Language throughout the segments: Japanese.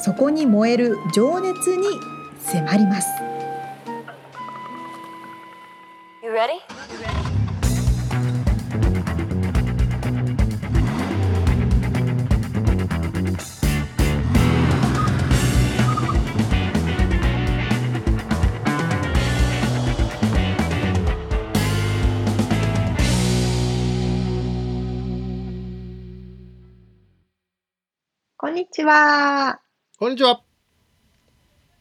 そこに燃える情熱に迫ります。You ready? こんにちは。こんにちは。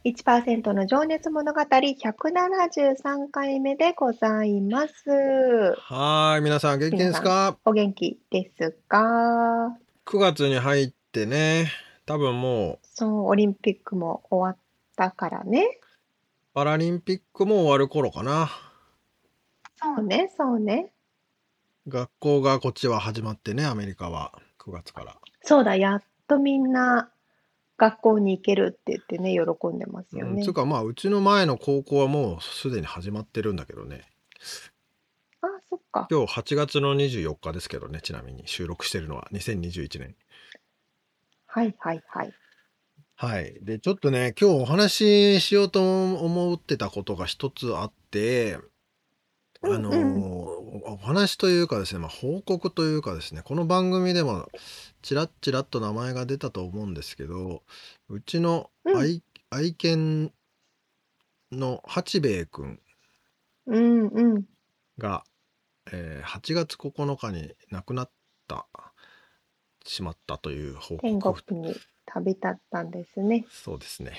1%の情熱物語173回目でございます。はい、皆さん元気ですか？お元気ですか ?9 月に入ってね、多分もう。そう、オリンピックも終わったからね。パラリンピックも終わる頃かな。そうね、そうね。学校がこっちは始まってね、アメリカは9月から。そうだ、やっとみんな学校に行けるって言ってね、喜んでますようん、つうかまあうちの前の高校はもうすでに始まってるんだけどね。あ、そっか。今日8月の24日ですけどねちなみに収録してるのは。2021年。はいはいはい。はい。でちょっとね今日お話ししようと思ってたことが一つあってあのお話というかですね、まあ、報告というかですねこの番組でもちらっちらっと名前が出たと思うんですけどうちの愛,、愛犬の八兵衛くんうんうん。が、えー8月9日に亡くなったしまったという報天国に旅立ったんですね。そうですね。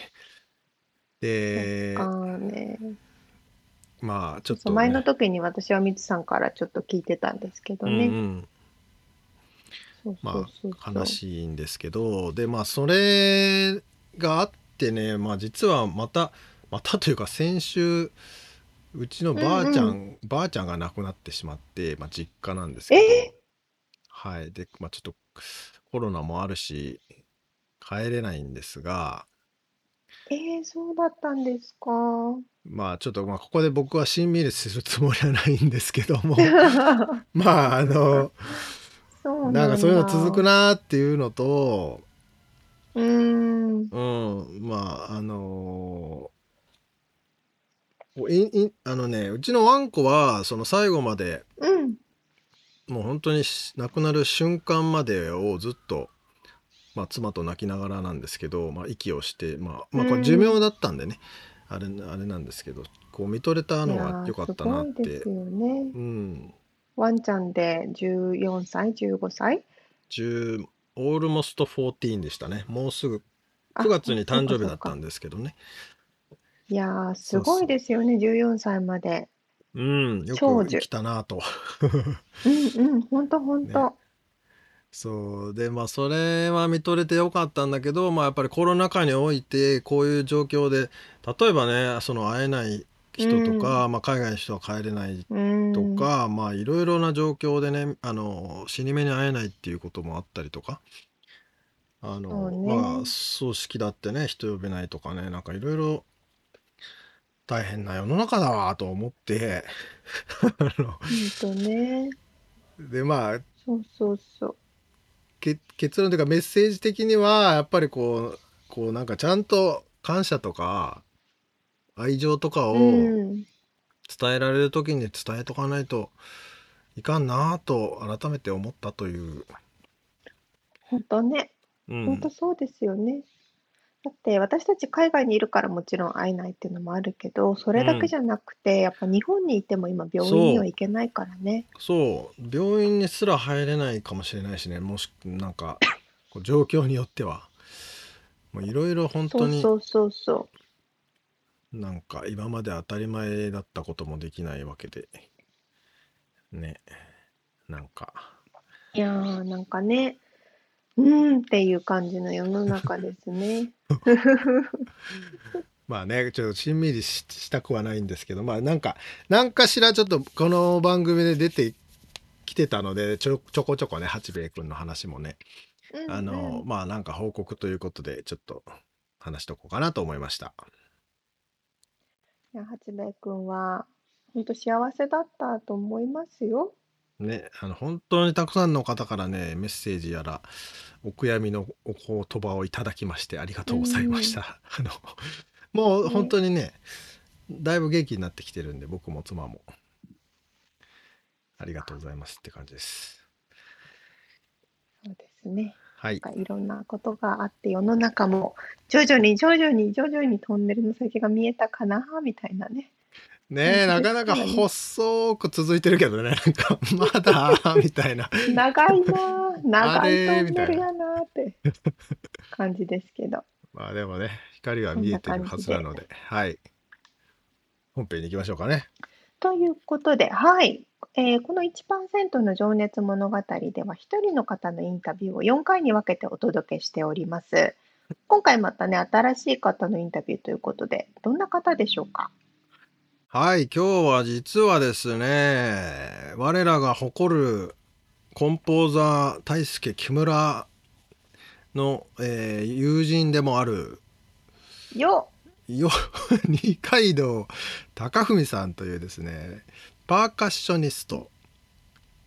で、あね。まあちょっと、そう前の時に私はみつさんからちょっと聞いてたんですけどね。うんうん。まあ悲しいんですけどでまあそれがあってねまあ実はまたまたというか先週うちのばあちゃん、うんうん、ばあちゃんが亡くなってしまって、まあ、実家なんですけど、はい。でまあちょっとコロナもあるし帰れないんですがえー、そうだったんですか。まあちょっとまあここで僕はしんみりするつもりはないんですけども。まああのそうなんかそういうの続くなっていうのとうん、うん、まああのいいあのねうちのワンコはその最後まで、うん、もう本当に亡くなる瞬間までをずっと、まあ、妻と泣きながらなんですけど、まあ、息をして、まあ、まあこれ寿命だったんでね、うん、あれあれなんですけどこう見とれたのが良かったなって。ですよね、うん。ワンちゃんで14歳 ?15 歳10オールモスト14でしたね。もうすぐ9月に誕生日だったんですけどね。いやーすごいですよね。14歳まで。うん。よく来たなと。うんうん。ほんとほんと、そう。でまあそれは見とれてよかったんだけどまあやっぱりコロナ禍においてこういう状況で例えばねその会えない人とか、うん、まあ、海外の人は帰れないとか、うん、まあいろいろな状況でねあの死に目に会えないっていうこともあったりとかあの、ね、まあ葬式だってね人呼べないとかねなんかいろいろ大変な世の中だわと思って。本当ね。でまあそうそうそう結論というかメッセージ的にはやっぱりこうこうなんかちゃんと感謝とか愛情とかを伝えられる時に伝えとかないといかんなと改めて思ったという。本当ね。本当そうですよね。だって私たち海外にいるからもちろん会えないっていうのもあるけど、それだけじゃなくて、やっぱ日本にいても今病院には行けないからね。そう。病院にすら入れないかもしれないしね。もしなんか こう状況によっては。もういろいろ本当にそうそうそう。なんか今まで当たり前だったこともできないわけで。ね。なんか。いやーなんかねうーんっていう感じの世の中ですね。まあね、ちょっとしんみりしたくはないんですけど、まあなんか、なんかしらちょっとこの番組で出てきてたので、ちょちょこちょこね、八兵衛君の話もね、うんうん、あの、まあなんか報告ということで、ちょっと話しとこうかなと思いました。いや、八兵衛君は、本当幸せだったと思いますよ。ね、あの本当にたくさんの方からねメッセージやらお悔やみのお言葉をいただきましてありがとうございました。あのもう本当にね、だいぶ元気になってきてるんで、僕も妻も。ありがとうございますって感じです。そうですね。はい。いろんなことがあって、世の中も徐々に徐々に徐々にトンネルの先が見えたかな、みたいなね。ねえ、なかなか細く続いてるけどね、なんか、まだ、みたいな。長いな、長いトンネルやなって感じですけど。まあでもね、光は見えてるはずなので、はい。本編に行きましょうかね。ということで、はい。えー、この1%の情熱物語では、一人の方のインタビューを4回に分けてお届けしております。今回またね、新しい方のインタビューということで、どんな方でしょうか？はい、今日は実はですね、我らが誇るコンポーザー大輔木村の、えー、友人でもあるよよ 二階堂貴文さんというですねパーカッショニスト。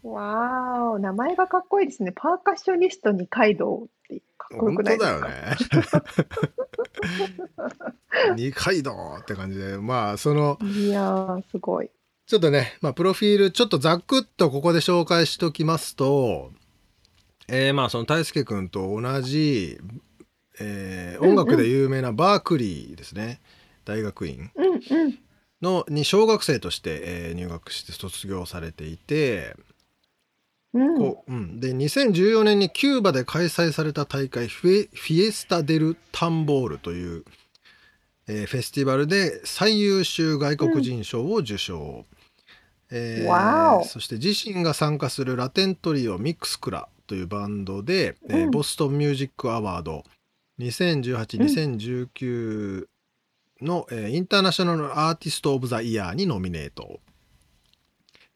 わー名前がかっこいいですね。パーカッショニスト二階堂本当だよね。二階堂って感じで。まあそのいやすごい。ちょっとね、まあ、プロフィールちょっとざっくっとここで紹介しときますと、えー、まあその大輔君と同じ、えー、音楽で有名なバークリーですね、大学院。のに小学生として、えー、入学して卒業されていて、うんこううん、で2014年にキューバで開催された大会フェフィエスタ・デル・タンボールという、えー、フェスティバルで最優秀外国人賞を受賞、えー、そして自身が参加するラテントリオミックスクラというバンドで、うん、えー、ボストンミュージックアワード2018-2019の、うん、えー、インターナショナルアーティスト・オブ・ザ・イヤーにノミネート。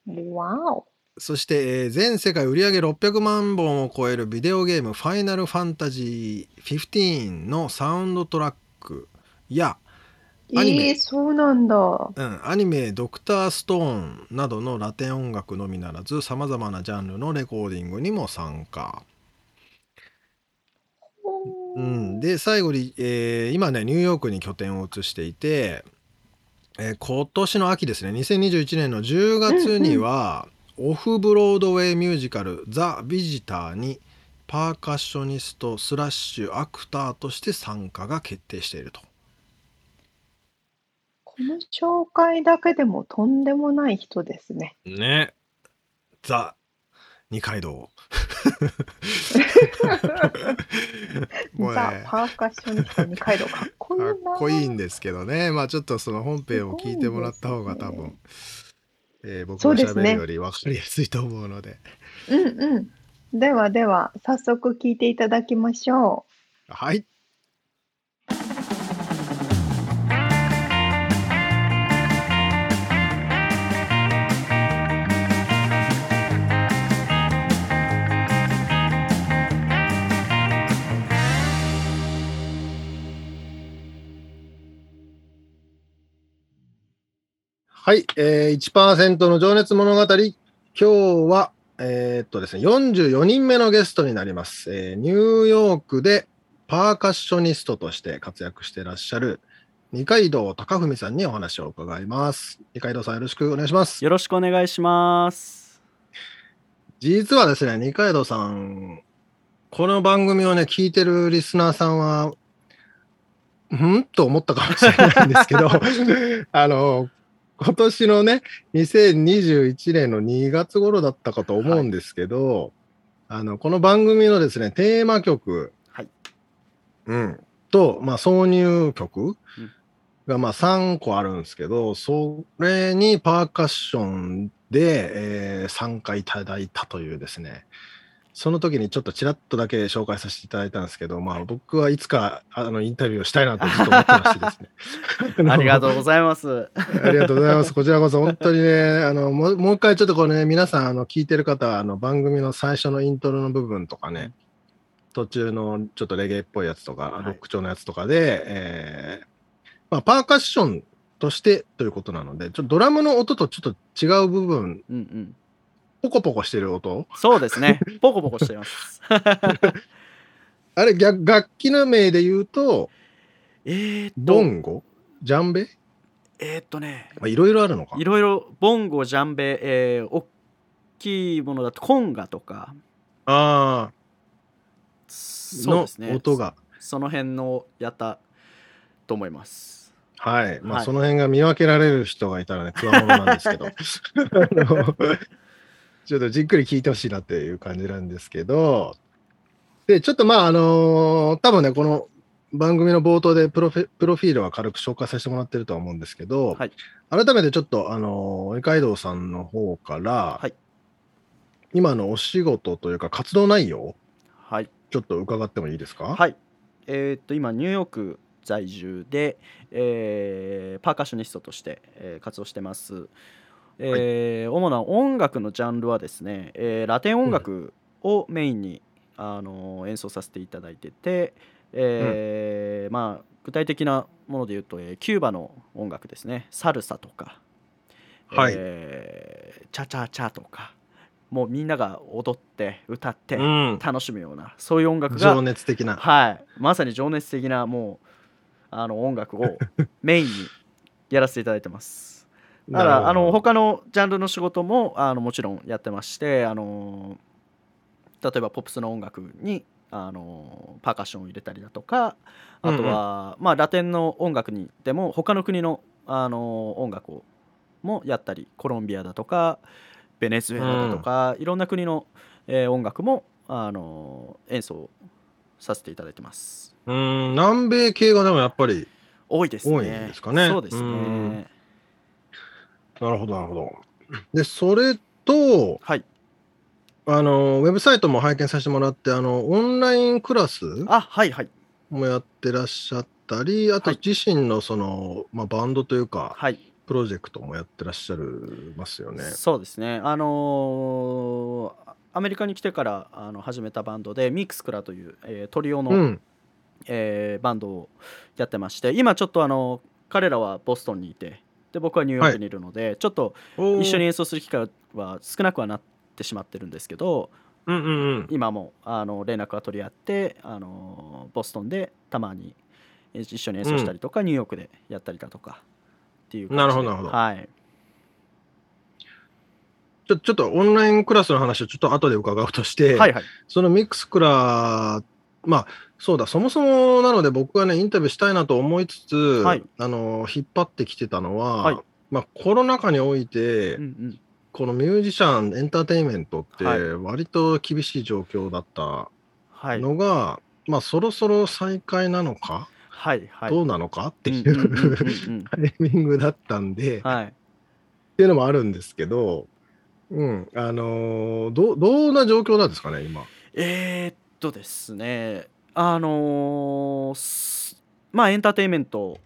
わそして、えー、全世界売上600万本を超えるビデオゲーム「ファイナルファンタジー15」のサウンドトラックやアニメ、えー、そうなんだ、うん、アニメ「ドクターストーン」などのラテン音楽のみならずさまざまなジャンルのレコーディングにも参加。う。ん、で最後に、えー、今ねニューヨークに拠点を移していて、えー、今年の秋ですね2021年の10月には、オフブロードウェイミュージカル「ザ・ビジター」にパーカッショニストスラッシュアクターとして参加が決定していると。この紹介だけでもとんでもない人ですね。ね。ザ・二階堂。もうザ・パーカッショニスト二階堂 かっこいいな。かっこいいんですけどね。まあちょっとその本編を聞いてもらった方が多分、ねえー、僕が喋るより分かりやすいと思うので。でね、うんうん。ではでは、早速聞いていただきましょう。はい。はい、えー、1%の情熱物語。今日は、えー、っとですね、44人目のゲストになります。えー、ニューヨークでパーカッショニストとして活躍していらっしゃる二階堂貴文さんにお話を伺います。二階堂さんよろしくお願いします。よろしくお願いします。実はですね、二階堂さん、この番組をね、聞いてるリスナーさんは、んと思ったかもしれないんですけど、あの、今年のね、2021年の2月頃だったかと思うんですけど、はい、あの、この番組のですね、テーマ曲、はい、うん、と、まあ、挿入曲が、まあ、3個あるんですけど、それにパーカッションで、えー、参加いただいたというですね、その時にちょっとちらっとだけ紹介させていただいたんですけど、まあ僕はいつかあのインタビューをしたいなとずっと思ってましてですね。ありがとうございます。ありがとうございます。こちらこそ本当にね、あの、もうもう一回ちょっとこれね、皆さん、あの、聞いてる方は、あの、番組の最初のイントロの部分とかね、途中のちょっとレゲエっぽいやつとか、はいロック調のやつとかで、えーまあ、パーカッションとしてということなので、ちょっとドラムの音とちょっと違う部分、うんうん。ポコポコしてる音？そうですね。ポコポコしています。あれ、逆楽器の名で言うと、えーっボと、ンゴ？ジャンベ？えーっとね、まあいろいろあるのかい。ろいろボンゴ、ジャンベ、えー、大きいものだとコンガとか、ああ、のそうですね。音が。その辺のやったと思います。はい。まあ、はいその辺が見分けられる人がいたらね、つわものなんですけど。ちょっとじっくり聞いてほしいなっていう感じなんですけど、で、ちょっとまあ、あの多分ね、この番組の冒頭でプロフィプロフィールは軽く紹介させてもらってるとは思うんですけど、はい改めてちょっと、あの二階堂さんの方から、はい今のお仕事というか活動内容、はい。ちょっと伺ってもいいですか？はい。えーっと、今、ニューヨーク在住で、えーパーカッショニストとして、えー活動してます。えー主な音楽のジャンルはですね、えーラテン音楽をメインに、あの演奏させていただいてて、えーまあ、具体的なもので言うと、えーキューバの音楽ですねサルサとか、はいえーチャチャチャとかもうみんなが踊って歌ってうん。楽しむようなそういう音楽が情熱的な。はい、まさに情熱的なもうあの音楽をメインにやらせていただいてます。だからあの他のジャンルの仕事もあのもちろんやってましてあの例えばポップスの音楽にあのパーカッションを入れたりだとかあとは、まあ、ラテンの音楽にでも他の国のあの音楽をもやったりコロンビアだとかベネズエラだとか、いろんな国の、えー音楽もあの演奏させていただいてます。うん、南米系がでもやっぱり、多いですね。多いんですかねそうですうんね。なるほど、なるほど。で、それと、はい。あの、ウェブサイトも拝見させてもらって、あの、オンラインクラスあ、はいはい。もやってらっしゃったり、あとはい自身のその、まあ、バンドというか、はい。プロジェクトもやってらっしゃるますよね。そうですね。あのーアメリカに来てからあの始めたバンドでミックスクラという、えートリオの、うん。えーバンドをやってまして今ちょっとあの彼らはボストンにいてで僕はニューヨークにいるので、ちょっと一緒に。演奏する機会は少なくはなってしまってるんですけどうんうんうん。今もあの連絡は取り合ってあのボストンでたまにえ一緒に演奏したりとか、ニューヨークでやったりだとかっていうなるほどなるほど。はい。ちょちょっとオンラインクラスの話をちょっと後で伺うとして、はいはい。そのミックスクラまあ、そうだ、そもそもなので僕はね、インタビューしたいなと思いつつ、はい。あの、引っ張ってきてたのは、はい。まあ、コロナ禍において、うんうん。このミュージシャン、エンターテインメントってはい。割と厳しい状況だったはい。のが、まあ、そろそろ再開なのか、はいはい。どうなのかっていうタイミングだったんで、っはい。ていうのもあるんですけど、うん、あのーどう、どんな状況なんですかね、今？えーっとですねあのーすまあエンターテインメント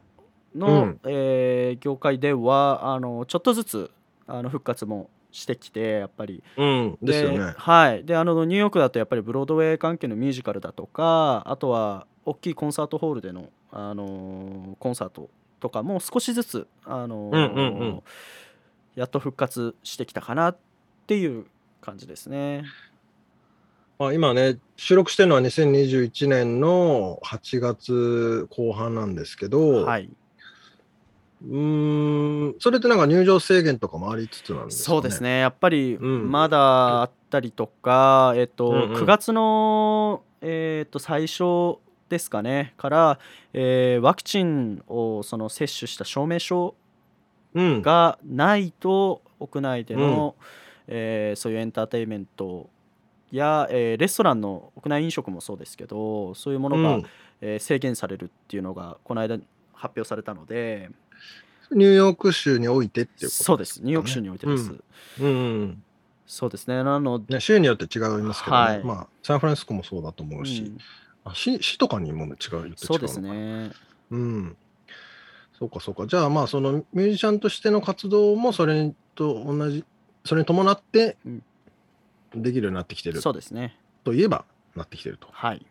の、うんえー業界ではあのちょっとずつあの復活もしてきてやっぱりうん、ですよね。はいであのニューヨークだとやっぱりブロードウェイ関係のミュージカルだとかあとは大きいコンサートホールでの、あのーコンサートとかも少しずつ、あのーうんうんうんやっと復活してきたかなっていう感じですね。まあ、今ね、収録してるのは2021年の8月後半なんですけど、はい、うーん、それってなんか入場制限とかもありつつなんですかね？そうです。ねやっぱりうんまだあったりとか、えっとうんうん9月の、えっと最初ですかねから、えーワクチンをその接種した証明書うん。がないと屋内での、えーそういうエンターテインメントや、えーレストランの屋内飲食もそうですけどそういうものが、うんえー制限されるっていうのがこの間発表されたのでニューヨーク州においてっていうことそうですニューヨーク州においてです。うんうん。そうですね。なのね、州によって違いますけどね、はいまあ、サンフランシスコもそうだと思ううし、んあ市市とかにも違う言って違うそうですね。うん。そうかそうか。じゃあまあそのミュージシャンとしての活動もそれと同じ、それに伴ってうんできるようになってきてるそうですね。といえばなってきてると。はい。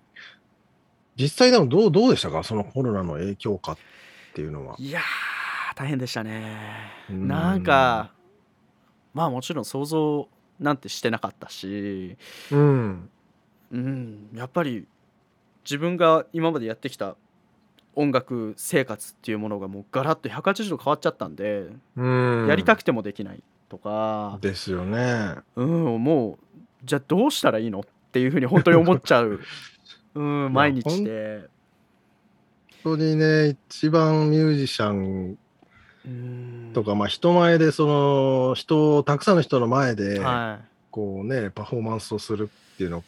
実際でもどうどうでしたか？そのコロナの影響かっていうのは。いやー、大変でしたね。うんなんか、まあもちろん想像なんてしてなかったし、うん。うん、やっぱり自分が今までやってきた音楽生活っていうものがもうガラッと180度変わっちゃったんで、うん。やりたくてもできないとか、ですよね。うん、もうじゃあどうしたらいいのっていうふうに本当に思っちゃう、うん、毎日で。本当にね、一番ミュージシャンうんとか、まあ人前でその人を、たくさんの人の前で、はこうね、パフォーマンスをするっていうの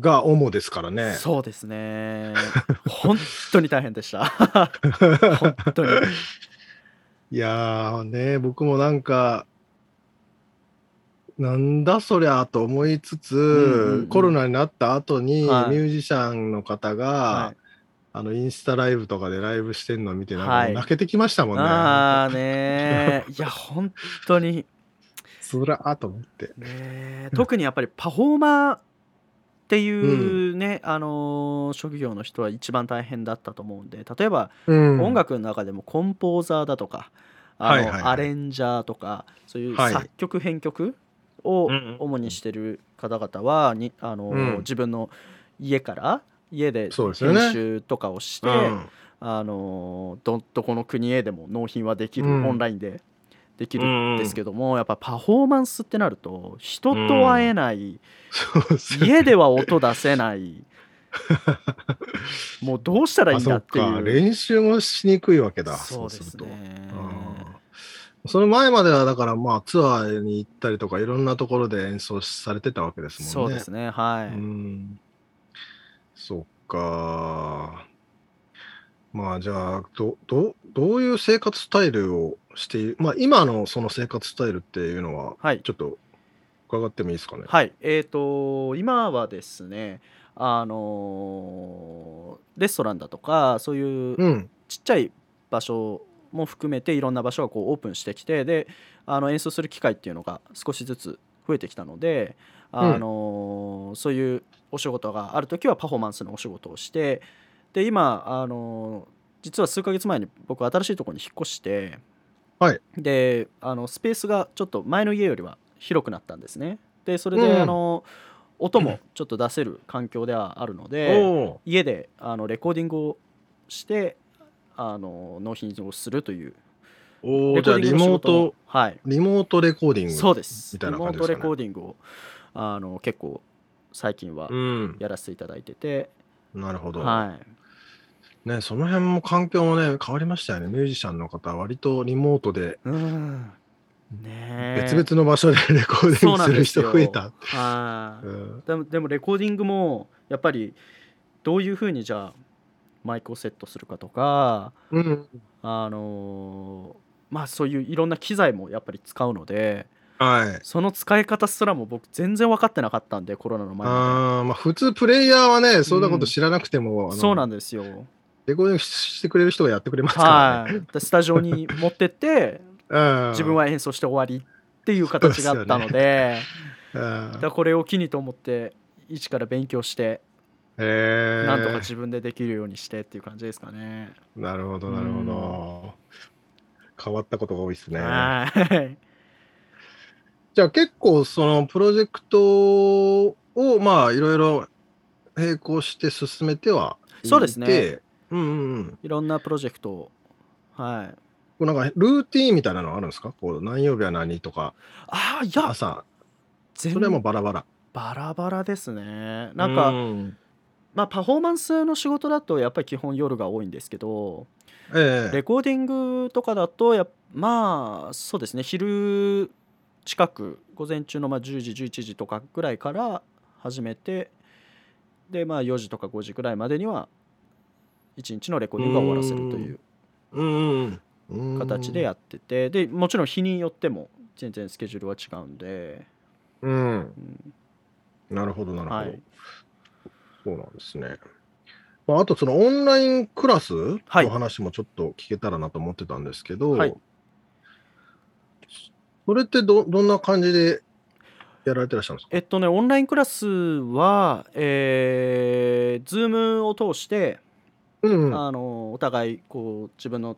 が主ですからい、ね。そうですね。本当に大変でした。本当に。いやーね、僕もなんか、なんだそりゃと思いつつ、んうんうん。コロナになった後に、はい。ミュージシャンの方が、はい。あのインスタライブとかでライブしてんのを見て、なんか泣けてきましたもんね。ああね いや本当に。つらーと思って。ね特にやっぱりパフォーマーっていうね、あのー職業の人は一番大変だったと思うんで例えばうん。音楽の中でもコンポーザーだとか、あのはいはいはい。アレンジャーとかそういうはい。作曲編曲を主にしてる方々はにあのーうん。自分の家から家で編集とかをして、うん。あのどどこの国へでも納品はできる、うん。オンラインでできるんですけども、やっぱパフォーマンスってなると人と会えない、家では音出せない。もうどうしたらいいんだっていう。練習もしにくいわけだ。そうですると。すねうんその前まではだからまあツアーに行ったりとかいろんなところで演奏されてたわけですもんね。そうですねはい、うん。そっか。まあじゃあどどどういう生活スタイルをしているまあ今のその生活スタイルっていうのははいちょっと伺ってもいいですかね？はいえー、と今はですねあのーレストランだとかそういううん。ちっちゃい場所も含めていろんな場所がこうオープンしてきてであの演奏する機会っていうのが少しずつ増えてきたので、あのーそういうお仕事がある時はパフォーマンスのお仕事をしてで今、あのー実は数ヶ月前に僕新しいところに引っ越して、はい。であのスペースがちょっと前の家よりは広くなったんですね。でそれで、うん。あの音もちょっと出せる環境ではあるので、お家であのレコーディングをしてあの納品をするという。おおじゃあリモートはい。リモートレコーディング。そうです。みたいなリモ感じですかね。ートレコーディングをあの結構最近はうん。やらせていただいてて、なるほど。はい。ね、その辺も環境もね、変わりましたよね。ミュージシャンの方は割とリモートでうん。ねえ。別々の場所でレコーディングする人増えた。はい、うん。でもでもレコーディングもやっぱりどういうふうにじゃあマイクをセットするかとかうん。あのまあそういういろんな機材もやっぱり使うのではい。その使い方すらも僕全然分かってなかったんでコロナの前まあーまあ普通プレイヤーはね、そんなこと知らなくても、であのそうなんですよ。レコーディングしてくれる人がやってくれますからね。はい。でスタジオに持ってって うん。自分は演奏して終わりっていう形があったのでうん。だからこれを機にと思って一から勉強してへえなんとか自分でできるようにしてっていう感じですかね。なるほど、なるほど。変わったことが多いですね。はい じゃあ結構そのプロジェクトをまあいろいろ並行して進めてはいてそうですね。うんうんうん。いろんなプロジェクトをはいこうなんかルーティーンみたいなのあるんですか？こう何曜日は何とかああいや朝全それはもうバラバラ。バラバラですねなんか、うんまあパフォーマンスの仕事だとやっぱり基本夜が多いんですけどええ。レコーディングとかだとやっまあそうですね昼近く午前中のまあ10時11時とかぐらいから始めてでまあ4時とか5時ぐらいまでには1日のレコーディングが終わらせるという。形でやっててでもちろん日によっても全然スケジュールは違うんで、うん。うん。なるほど、なるほど。はいそうなんですね。まあ、あと、そのオンラインクラスはい。の話もちょっと聞けたらなと思ってたんですけど、はい。それってどどんな感じでやられてらっしゃるんですか？えっとね、オンラインクラスは、えー、Zoom を通して、うんうん。あのお互いこう自分の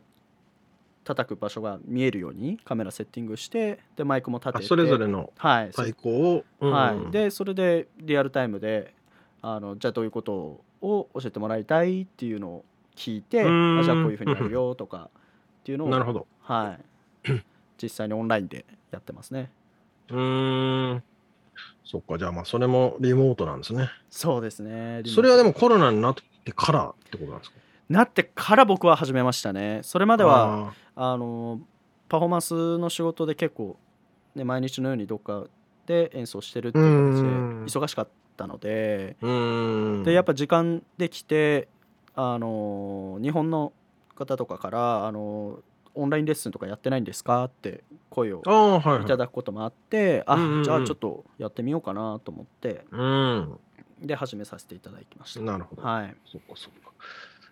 叩く場所が見えるようにカメラセッティングしてでマイクも立てて。あそれぞれのはい、対抗を、うんうん。はい、でそれでリアルタイムであのじゃあどういうことを教えてもらいたいっていうのを聞いてあじゃあこういうふうにやるよとかっていうのをなるほど。はい、実際にオンラインでやってますね。うーん。そっか、じゃあまあそれもリモートなんですね。そうですね。それはでももコロナになってからってことなんですか？なってから僕は始めましたね。それまではああのパフォーマンスの仕事で結構、ね、毎日のようにどっかで演奏してるっていう形でうん忙しかったので。でやっぱ時間できてあの日本の方とかからあのオンラインレッスンとかやってないんですか？って声をい。ただくこともあってあじゃあちょっとやってみようかなと思ってうん。で始めさせていただきましたなるほど。はい、そっかそっか。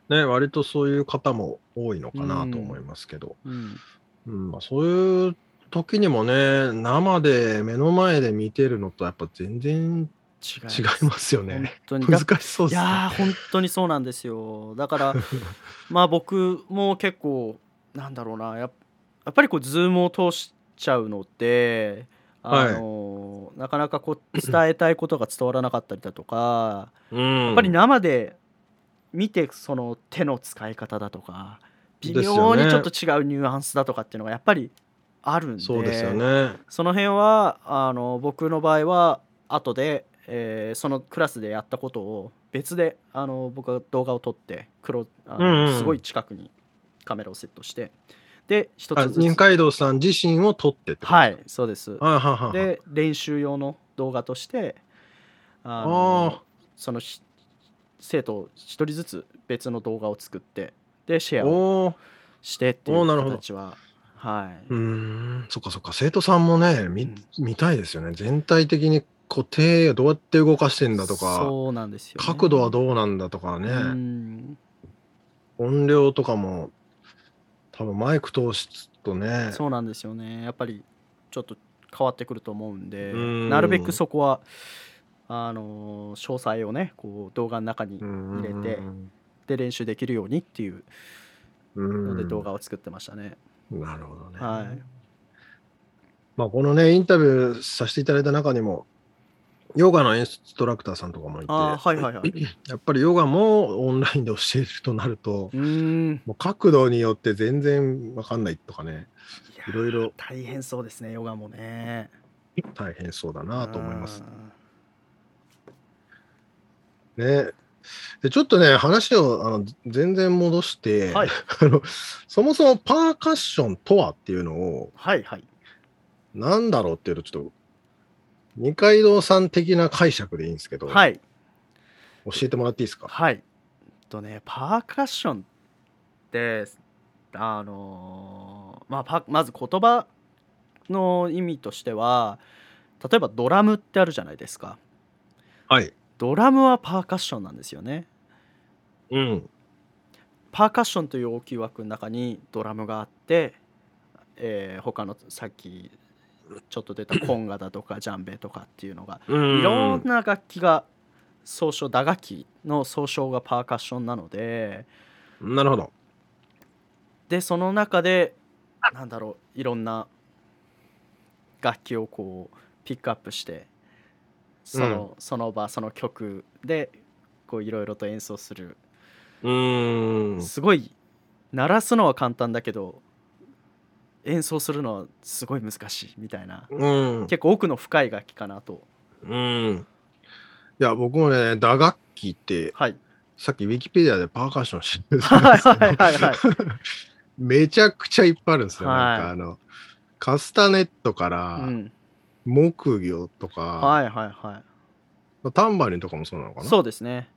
ね、割とそういう方も多いのかなと思いますけど、うん、うんまあ、そういう時にもね、生で目の前で見てるのとやっぱ全然違いますよ本ね。当に。難しそうですね。いやー本当にそうなんですよ。だから まあ僕も結構なんだろうな。やっぱりこうズームを通しちゃうのであの、なかなかこう伝えたいことが伝わらなかったりだとか、うん、やっぱり生で見てその手の使い方だとか微妙にちょっと違うニュアンスだとかっていうのがやっぱりあるんでそうですよね。その辺はあの僕の場合は後で、えーそのクラスでやったことを別であの僕は動画を撮って黒あの、うんうんすごい近くにカメラをセットしてで一あつずつ。二階堂さん自身を撮ってってことはいそうです。はいはいはいはい。で練習用の動画としてああのそのし生徒一人ずつ別の動画を作ってでシェアをおー。してっていうおーなるほど。形ははい、うーん、そっかそっか、生徒さんもね、見うん。見たいですよね。全体的にこう手をどうやって動かしてんだとか、そうなんですよ、ね、角度はどうなんだとかね、うん。音量とかも、多分マイク通すとね、そうなんですよね。やっぱりちょっと変わってくると思うんでうん。なるべくそこはあのー詳細をねこう動画の中にうん入れてで練習できるようにっていううん。ので動画を作ってましたね、なるほどね。はい。まあ、このね、インタビューさせていただいた中にも、ヨガのインストラクターさんとかもいて、はいはいはい。やっぱりヨガもオンラインで教えるとなると、うもう角度によって全然わかんないとかね、いろいろ大変そうですねヨガもね。大変そうだなと思います。うん。ね。でちょっとね、話をあの全然戻して、はい あの、そもそもパーカッションとはっていうのを、はいはいなんだろうっていうと、ちょっと、二階堂さん的な解釈でいいんですけど、はい教えてもらっていいですか？はい。とね、パーカッションって、あのーまあパ、まず言葉の意味としては、例えばドラムってあるじゃないですか。はい。ドラムはパーカッションなんですよね。うん。パーカッションという大きい枠の中にドラムがあって、えー他のさっきちょっと出たコンガだとかジャンベとかっていうのがうんいろんな楽器が総称打楽器の総称がパーカッションなのでなるほど。でその中でなんだろういろんな楽器をこうピックアップしてその,、その場その曲でこういろいろと演奏する。うーん。すごい鳴らすのは簡単だけど演奏するのはすごい難しいみたいな。うん。結構奥の深い楽器かなと。うん。いや、僕もね、打楽器って、はい。さっきウィキペディアでパーカッション知ってたんはいですけどはいはいはい。めちゃくちゃいっぱいあるんですよ。はい。なんかあの、カスタネットから、うん木魚とか、はいはいはタンバリンとかもそうなのかな？いそうですね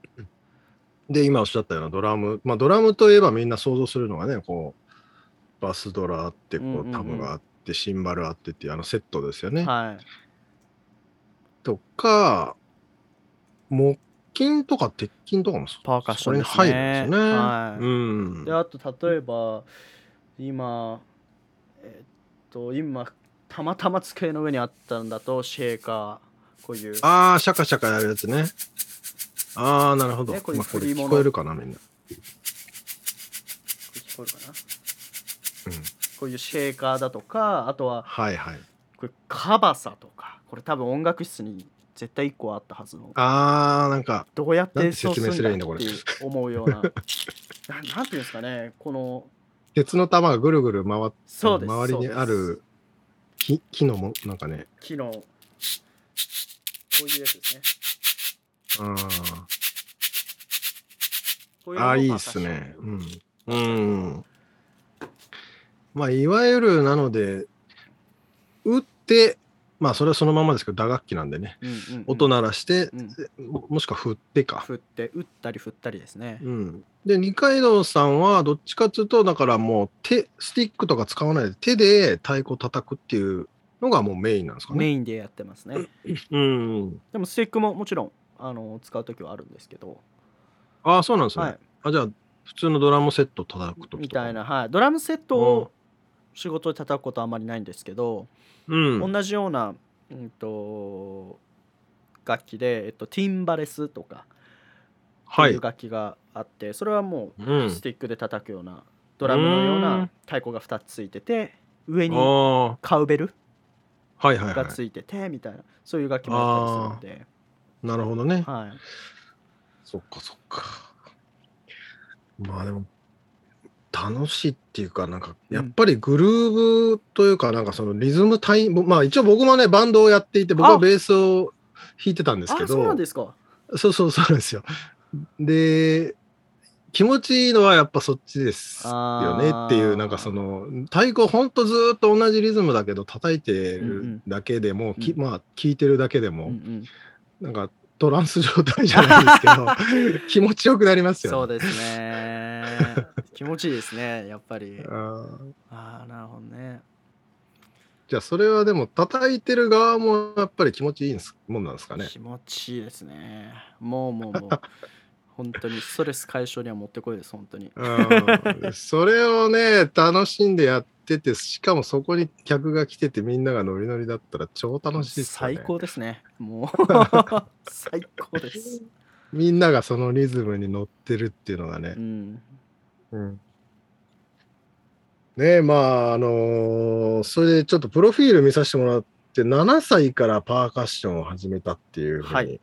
で、今おっしゃったようなドラム。まあ、ドラムといえばみんな想像するのがね、こう、バスドラってこう、タムがあっってシンバルあってっていうあのセットですよね。はい。とか、木琴とか鉄琴とかもそパーカッシそれにョンです入るんですね。はい。うん。であと例えば今えっと今たまたま机の上にあったんだとシェーカーこういうああ、シャカシャカやるやつね。ああ、なるほど。ねこういうまあ、これ聞こえるかな、みんな。聞こえるかな？うん。こういうシェーカーだとかあとははいはい。これカバサとかこれ多分音楽室に絶対1個あったはずのああ、なんか、どうやって説明すりゃいいんだこれ思うような ななんていうんですかねこの鉄の玉がぐるぐる回っそうです周りにある木木のも、なんかね、木のこういうやつですねあこういうのをーあー、いいっすね。うん。うん。まあ、いわゆる、なので、打って、まあ、それはそのままですけど、打楽器なんでね、うんうんうん。音鳴らして、うん。ももしくは振ってか。振って打ったり振ったりですね。うん、で二階堂さんはどっちかっていうとだからもう手スティックとか使わないで手で太鼓叩くっていうのがもうメインなんですかね。メインでやってますね。うん、でもスティックももちろんあの使う時はあるんですけど。ああそうなんですね。はい。あじゃあ普通のドラムセット叩くとみたいな、はい、ドラムセットうん。を仕事で叩くことはあんまりないんですけど、うん、同じような、うん、と楽器で、えっと、ティンバレスとかはい。いう楽器があって、それはもううん。スティックで叩くようなドラムのよううなん。太鼓が2つついてて上にカウベルいはいはがついててみたいなそういう楽器もあったりするので、い。なるほどね。はい、そっかそっか。まあでも楽しいっていうかなんかやっぱりグルーブというかなんかそのリズム体まあ一応僕もねバンドをやっていて僕はあ。ベースを弾いてたんですけあそうなどんですか。そうそうそうなんですよ。で気持ちいいのはやっぱそっちですよねっていうなんかその太鼓ほんとずーっと同じリズムだけど叩いてうんうんるだけでも、きうん。まあ聴いてるだけでも、うんうん。なんかトランス状態じゃないですけど 気持ちよくなりますよね。そうですね 気持ちいいですねやっぱり。あーああなるほどね。じゃあそれはでも叩いてる側もやっぱり気持ちいいんすもんなんですかね？気持ちいいですね。もうもうもう。本当にストレス解消にはもってこいです本当に。うん、それをね楽しんでやっててしかもそこに客が来ててみんながノリノリだったら超楽しいですよね。最高ですね。もう。最高です。みんながそのリズムに乗ってるっていうのがね。う。んうん。ねまああのーそれでちょっとプロフィール見させてもらって7歳からパーカッションを始めたっていうふうにはい。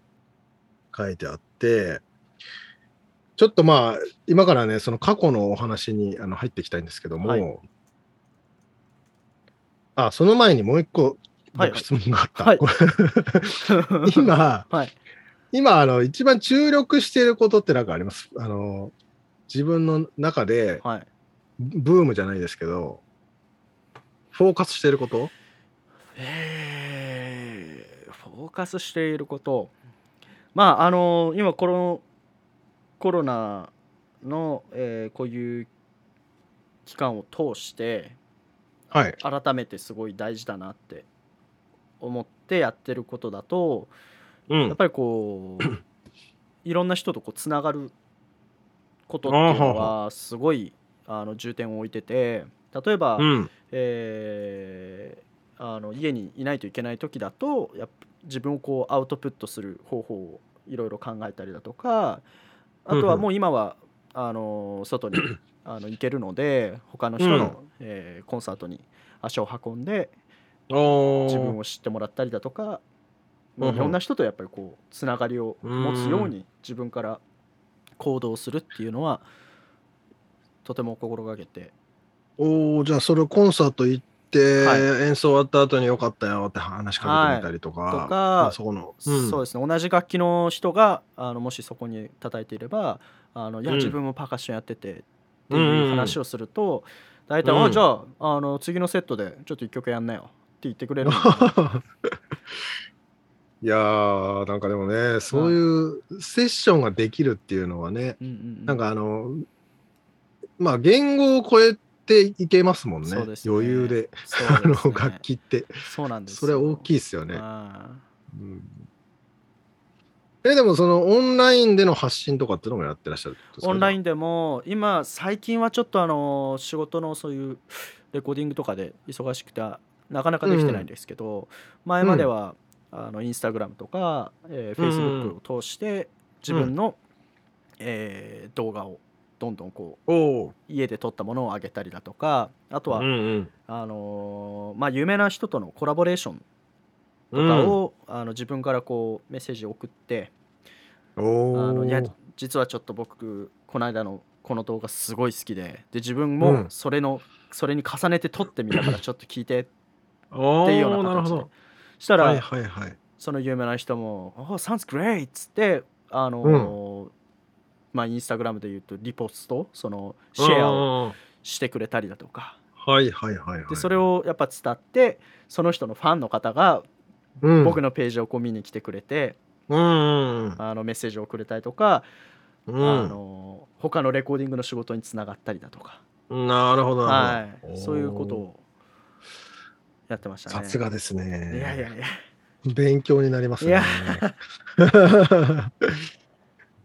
書いてあって、ちょっとまあ今からねその過去のお話にあの入っていきたいんですけども、はい。あその前にもう一個はい。僕質問があった。はい。今はい。今あの一番注力していることって何かあります？あの自分の中ではいブームじゃないですけど、フォーカスしてること？えーフォーカスしていることまああの今このコロナの、えーこういう期間を通してはい。改めてすごい大事だなって思ってやってることだとうん。やっぱりこう いろんな人とこうつながることっていうのはすごいあの重点を置いてて例えば、うん。えーあの家にいないといけない時だとやっぱ自分をこうアウトプットする方法をいろいろ考えたりだとかあとはもう今はあの外に あの行けるので他の人の、えーコンサートに足を運んでお自分ーを知ってもらったりだとかうんうん。いろんな人とやっぱりこうつながりを持つように自分から行動するっていうのはとても心がけて。おーじゃあそれコンサート行って、はい。演奏終わった後によかったよって話しかけてみたりとか、はい。とかまあそこの、うん。そうですね。同じ楽器の人があのもしそこに叩いていればあのいやうん。自分もパーカッションやっててってうんうんいううん話をすると大体、うん。あじゃああの次のセットでちょっと一曲やんなよって言ってくれる いやーなんかでもねそういうセッションができるっていうのはね、うんうんうん。なんかあのまあ言語を超えっていけますもんね。ね。余裕で。そう あの楽器って。そうなんですそれは大きいですよね。あうん。え、でもそのオンラインでの発信とかっていうのもやってらっしゃるオンラインでも今最近はちょっとあの仕事のそういうレコーディングとかで忙しくてなかなかできてないんですけど、前までは、あのインスタグラムとか、えー、フェイスブックを通して自分の、えー動画をどんどんこう家で撮ったものを上げたりだとかあとは、うんうん。あのーまあ、有名な人とのコラボレーションとうんかを、あの自分からこうメッセージを送っておあのいやお。実はちょっと僕この間のこの動画すごい好きでで自分うもんそれの、それに重ねて撮ってみたからちょっと聞いてっおていうような形で。したら、はいはいはい。その有名な人も「Oh, sounds great!」っつってあのーまあインスタグラムで言うとリポストそのシェアをを。してくれたりだとかはいはいはいはい。でそれをやっぱ伝ってその人のファンの方がうん、僕のページをこう見に来てくれて、うんうんあのメッセージをくれたりとか、うん。あの他のレコーディングの仕事につながったりだとか、なるほどなはるほど。い、そういうことをやってましたね。さすがですね。いやいやいや、勉強になりますねいや。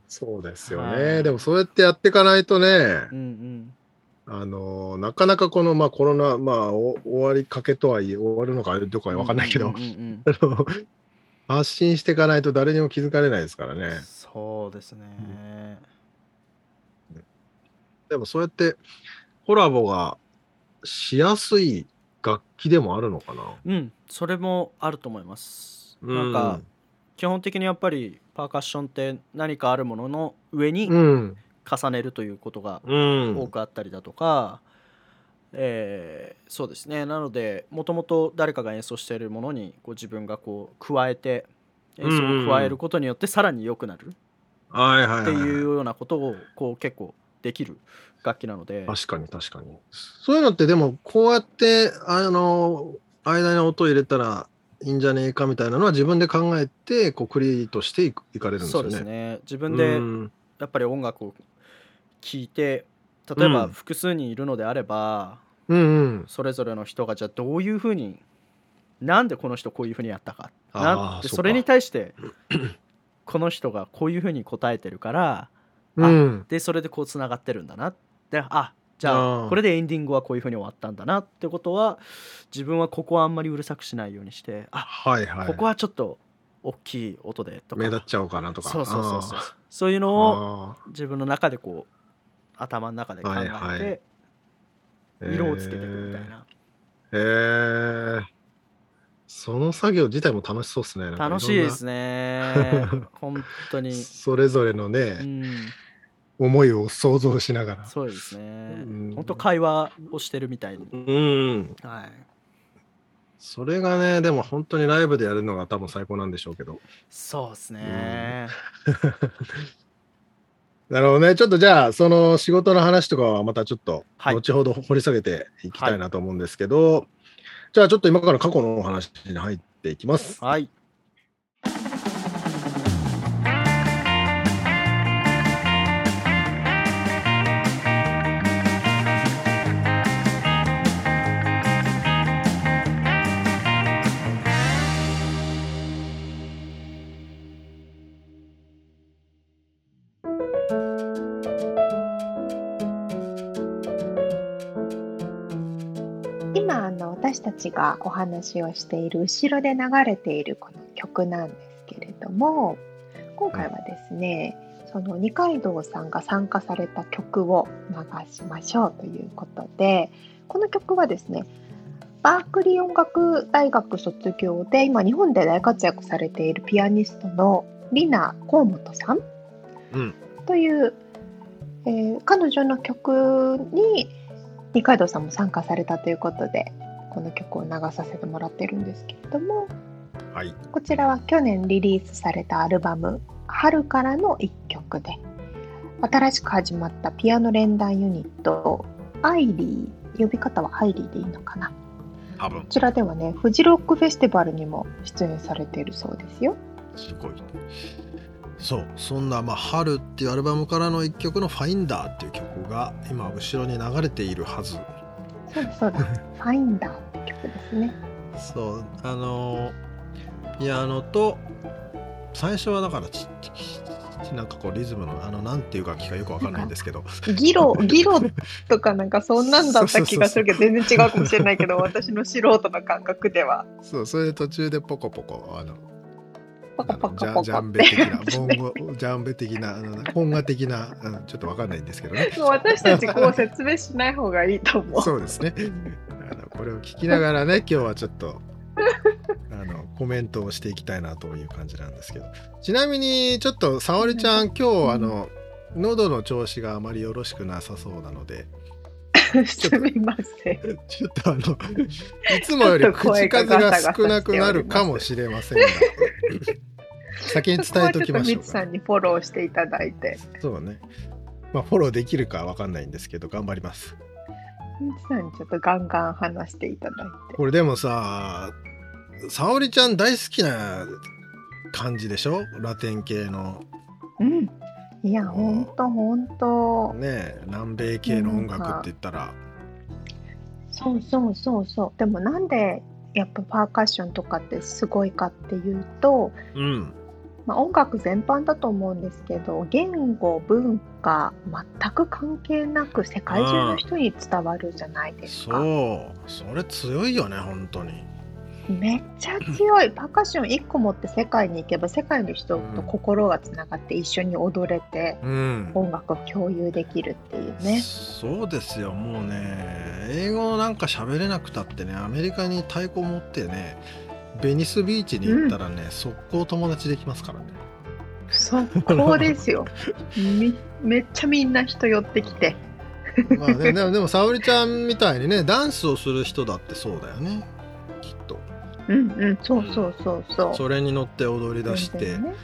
そうですよね。はいでもそうやってやっていかないとねう、んあのなかなかこのまあコロナまあお終わりかけとはいえ終わるのかどうかうん。わかんないけどうん、うんうん あの発信していかないと誰にも気づかれないですからね。そうですね。でもそうやってコラボがしやすい楽器でもあるのかな？うん、それもあると思います。なんか基本的にやっぱりパーカッションって何かあるものの上にうん、重ねるということがうん、多くあったりだとか、えーそうですね。なのでもともと誰かが演奏しているものにこう自分がこう加えて演奏を加えることによってさらに良くなるっていうようなことをこう結構できる楽器なので確かに確かに。そういうのってでもこうやってあの間に音入れたらいいんじゃねえかみたいなのは自分で考えてこうクリエイトしていかれるんですそうよね。ですね自分でうんやっぱり音楽を聴いて例えばうん複数人いるのであれば、うんうん。それぞれの人がじゃあどういうふうになんでこの人こういうふうにやったかなそうかそれに対してこの人がこういうふうに答えてるからうん。でそれでこうつながってるんだなであじゃあこれでエンディングはこういうふうに終わったんだなってことは自分はここはあんまりうるさくしないようにしてあはいはい。ここはちょっと大きい音でとか。目立っちゃおうかなとか。そうそうそうそうあそういうーのをあ自分の中でこう頭の中で考えて、はいはい。ー色をつけていくみたいな、へー。へー。その作業自体も楽しそうですね。楽しいですね。本当に、それぞれのうね、ん、思いを想像しながら。そうですねうん本当会話をしてるみたいに、うん。はい、それがね、でも本当にライブでやるのが多分最高なんでしょうけど。そうですね、なるほどね。ちょっとじゃあ、その仕事の話とかはまたちょっと、はい後ほど掘り下げていきたいなと思うんですけど、じゃあちょっと今から過去のお話に入っていきます。はい私たちがお話をしている後ろで流れているこの曲なんですけれども今回はですね、その二階堂さんが参加された曲を流しましょうということでこの曲はですねバークリー音楽大学卒業で今日本で大活躍されているピアニストのリナ・河本さんうん。という、えー彼女の曲に二階堂さんも参加されたということでこの曲を流させてもらってるんですけれどもはい。こちらは去年リリースされたアルバム「春からの一曲で新しく始まったピアノ連弾ユニットアイリー呼び方はアイリーでいいのかな？多分こ。ちらではねフジロックフェスティバルにも出演されているそうですよすごい。そう、そんな、まあ、春っていうアルバムからの一曲のファインダーっていう曲が今後ろに流れているはずそうだそうだ。ファインダーって曲ですね。そうあのピアノと最初はだからちなんかこうリズムのあのなんていう楽器かよくわかんないんですけどギロ、ギロとかなんかそんなんだった気がするけど、全然違うかもしれないけど、私の素人の感覚では。そうそれで途中でポコポコあのパカパジャンベ的て。なボンゴジャンベ的なあの本画的な、うん、ちょっとわかんないんですけどね 私たちこう説明しない方がいいと思う。そうですねあのこれを聞きながらね 今日はちょっとあのコメントをしていきたいなという感じなんですけどちなみにちょっと沙織ちゃん今日あの喉の調子があまりよろしくなさそうなのですみません。ちょっとあのいつもより口が数が少なくなるかもしれませんが先に伝えときましょうさんにフォローしていただいて。そうねまあフォローできるかわかんないんですけど頑張りますみつさんにちょっとガンガン話していただいて。これでもさ沙織ちゃん大好きな感じでしょ？ラテン系のうん。いや、ほんとほんと。ねえ南米系の音楽って言ったらそうそうそうそう。でもなんでやっぱパーカッションとかってすごいかっていうと、うんまあ、音楽全般だと思うんですけど言語文化全く関係なく世界中の人に伝わるじゃないですか。そうそれ強いよね本当にめっちゃ強いパーカッション1個持って世界に行けば世界の人と心がつながって一緒に踊れてうん音楽を共有できるっていうね。そうですよもうね英語なんか喋れなくたってねアメリカに太鼓持ってねベニスビーチに行ったらね、速攻友達できますからね速攻ですよめ。めっちゃみんな人寄ってきて。まあねでもでも沙織ちゃんみたいにねダンスをする人だってそうだよねうんうん、そうそうそうそう。それに乗って踊り出して。ね。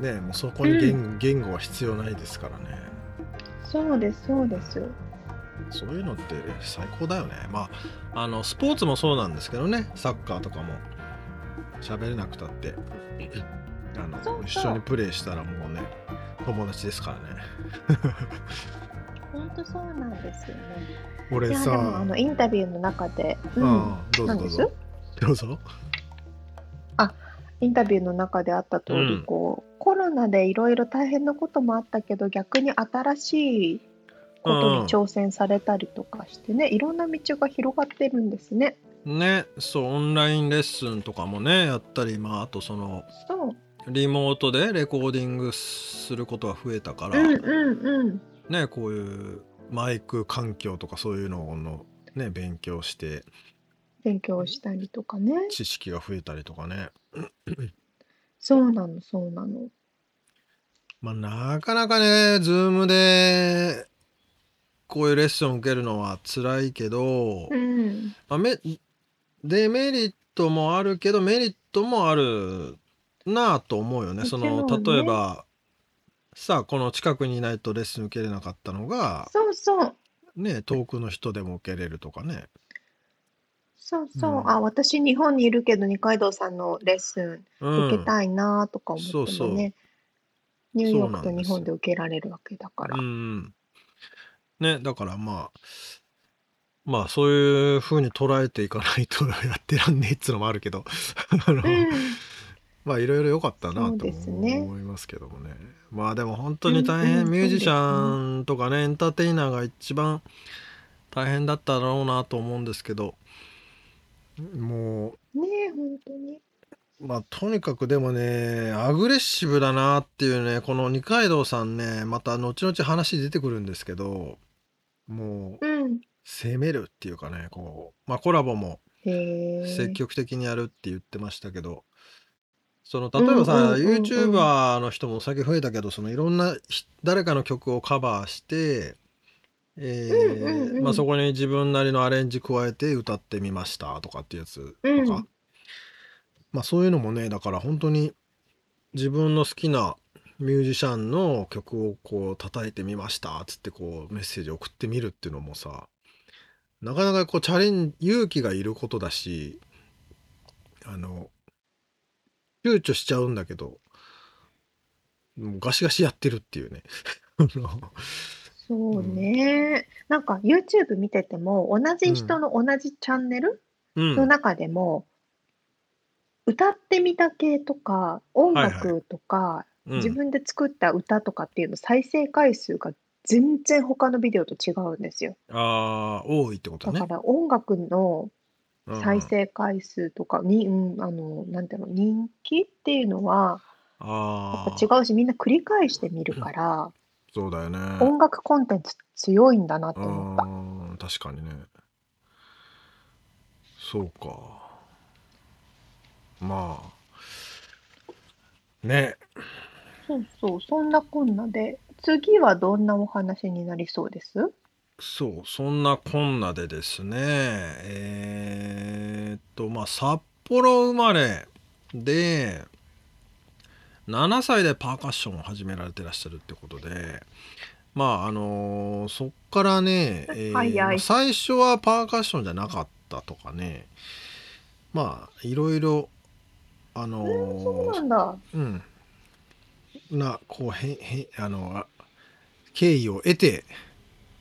ねもうそこに言,、言語は必要ないですからね。そうですそうです。そういうのって最高だよね。まああのスポーツもそうなんですけどね。サッカーとかも。喋れなくたって。あのそうそう。一緒にプレーしたらもうね友達ですからね。本当そうなんですよね。い俺やでもあさのインタビューの中で、う、うんんどうぞどうぞどうぞインタビューの中であった通り、うんこうコロナでいろいろ大変なこともあったけど逆に新しいことに挑戦されたりとかしてね、いろんな道が広がってるんですね。ねそうオンラインレッスンとかもねやったりまああとその。リモートでレコーディングすることが増えたから、うんうんうん。ねこういうマイク環境とかそういうののね勉強して勉強したりとかね。知識が増えたりとかねそうなのそうなの。まあなかなかねズームでこういうレッスンを受けるのは辛いけど、うん。まあ、めデメリットもあるけどメリットもあるなあと思うよね。その例えばさあこの近くにいないとレッスン受けれなかったのがそうそう。ね遠くの人でも受けれるとかね。そうそう。うん。あ、私日本にいるけど二階堂さんのレッスンうん、受けたいなとか思ってもね、そうそう。ニューヨークと日本で受けられるわけだから。うん。ね、だからまあ、まあそういう風に捉えていかないとやってらんねえっつうのもあるけど、あの、うん。まあいろいろ良かったなと思いますけどもね。まあでも本当に大変、うんうんミュージシャンとかね、エンターテイナーが一番大変だっただろうなと思うんですけど、もう、ねえ、本当に。まあとにかくでもねアグレッシブだなっていうねこの二階堂さんねまた後々話出てくるんですけどもううん。攻めるっていうかねこうまあコラボも。積極的にやるって言ってましたけど、その例えばさ、うんうんうんうん YouTuber の人も最近増えたけどそのいろんなひ誰かの曲をカバーして、えまあ、そこに自分なりのアレンジ加えて歌ってみましたとかってやつとか、うん。まあそういうのもねだから本当に自分の好きなミュージシャンの曲をこう叩いてみましたっつってこうメッセージ送ってみるっていうのもさなかなかこうチャレン勇気がいることだしあの躊躇しちゃうんだけどもうガシガシやってるっていうね そうね。なんか YouTube 見てても、同じ人の同じチャンネルの中でも、歌ってみた系とか、音楽とか、自分で作った歌とかっていうの再生回数が全然他のビデオと違うんですよ。ああ、多いってことだから音楽の再生回数とかに、うん、あの、なんていうの、人気っていうのは、やっぱ違うし、みんな繰り返して見るから、そうだよね。音楽コンテンツ強いんだなって思った。確かにね。そうか。まあ。ね。そうそう、そんなこんなで、次はどんなお話になりそうです？そう、そんなこんなでですね、えーっと、まあ、札幌生まれで、7歳でパーカッションを始められてらっしゃるってことで、まあ、あのーそっからね、えー最初はパーカッションじゃなかったとかね、まあ、いろいろ、あのーそうなんだ。うん、な、こう、へ、へ、あの、経緯を得て、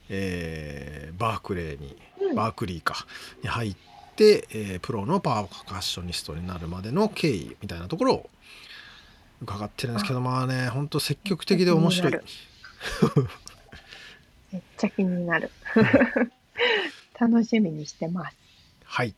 えー、バークレーに、うん、バークリーかに入って、えー、プロのパーカッショニストになるまでの経緯みたいなところを伺ってるんですけどまあねほんと積極的で面白い。めっちゃ気になる。楽しみにしてます。はい。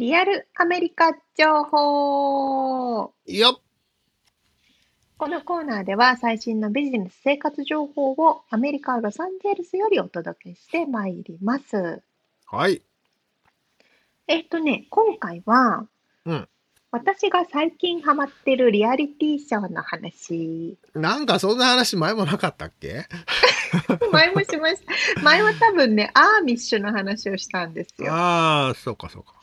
リアルアメリカ情報よこのコーナーでは最新のビジネス生活情報をアメリカ・ロサンゼルスよりお届けしてまいります。はい。えっとね、今回は、うん、私が最近ハマってるリアリティショーの話。なんかそんな話前もなかったっけ？前もしました。前は多分ね、アーミッシュの話をしたんですよ。ああ、そうかそうか。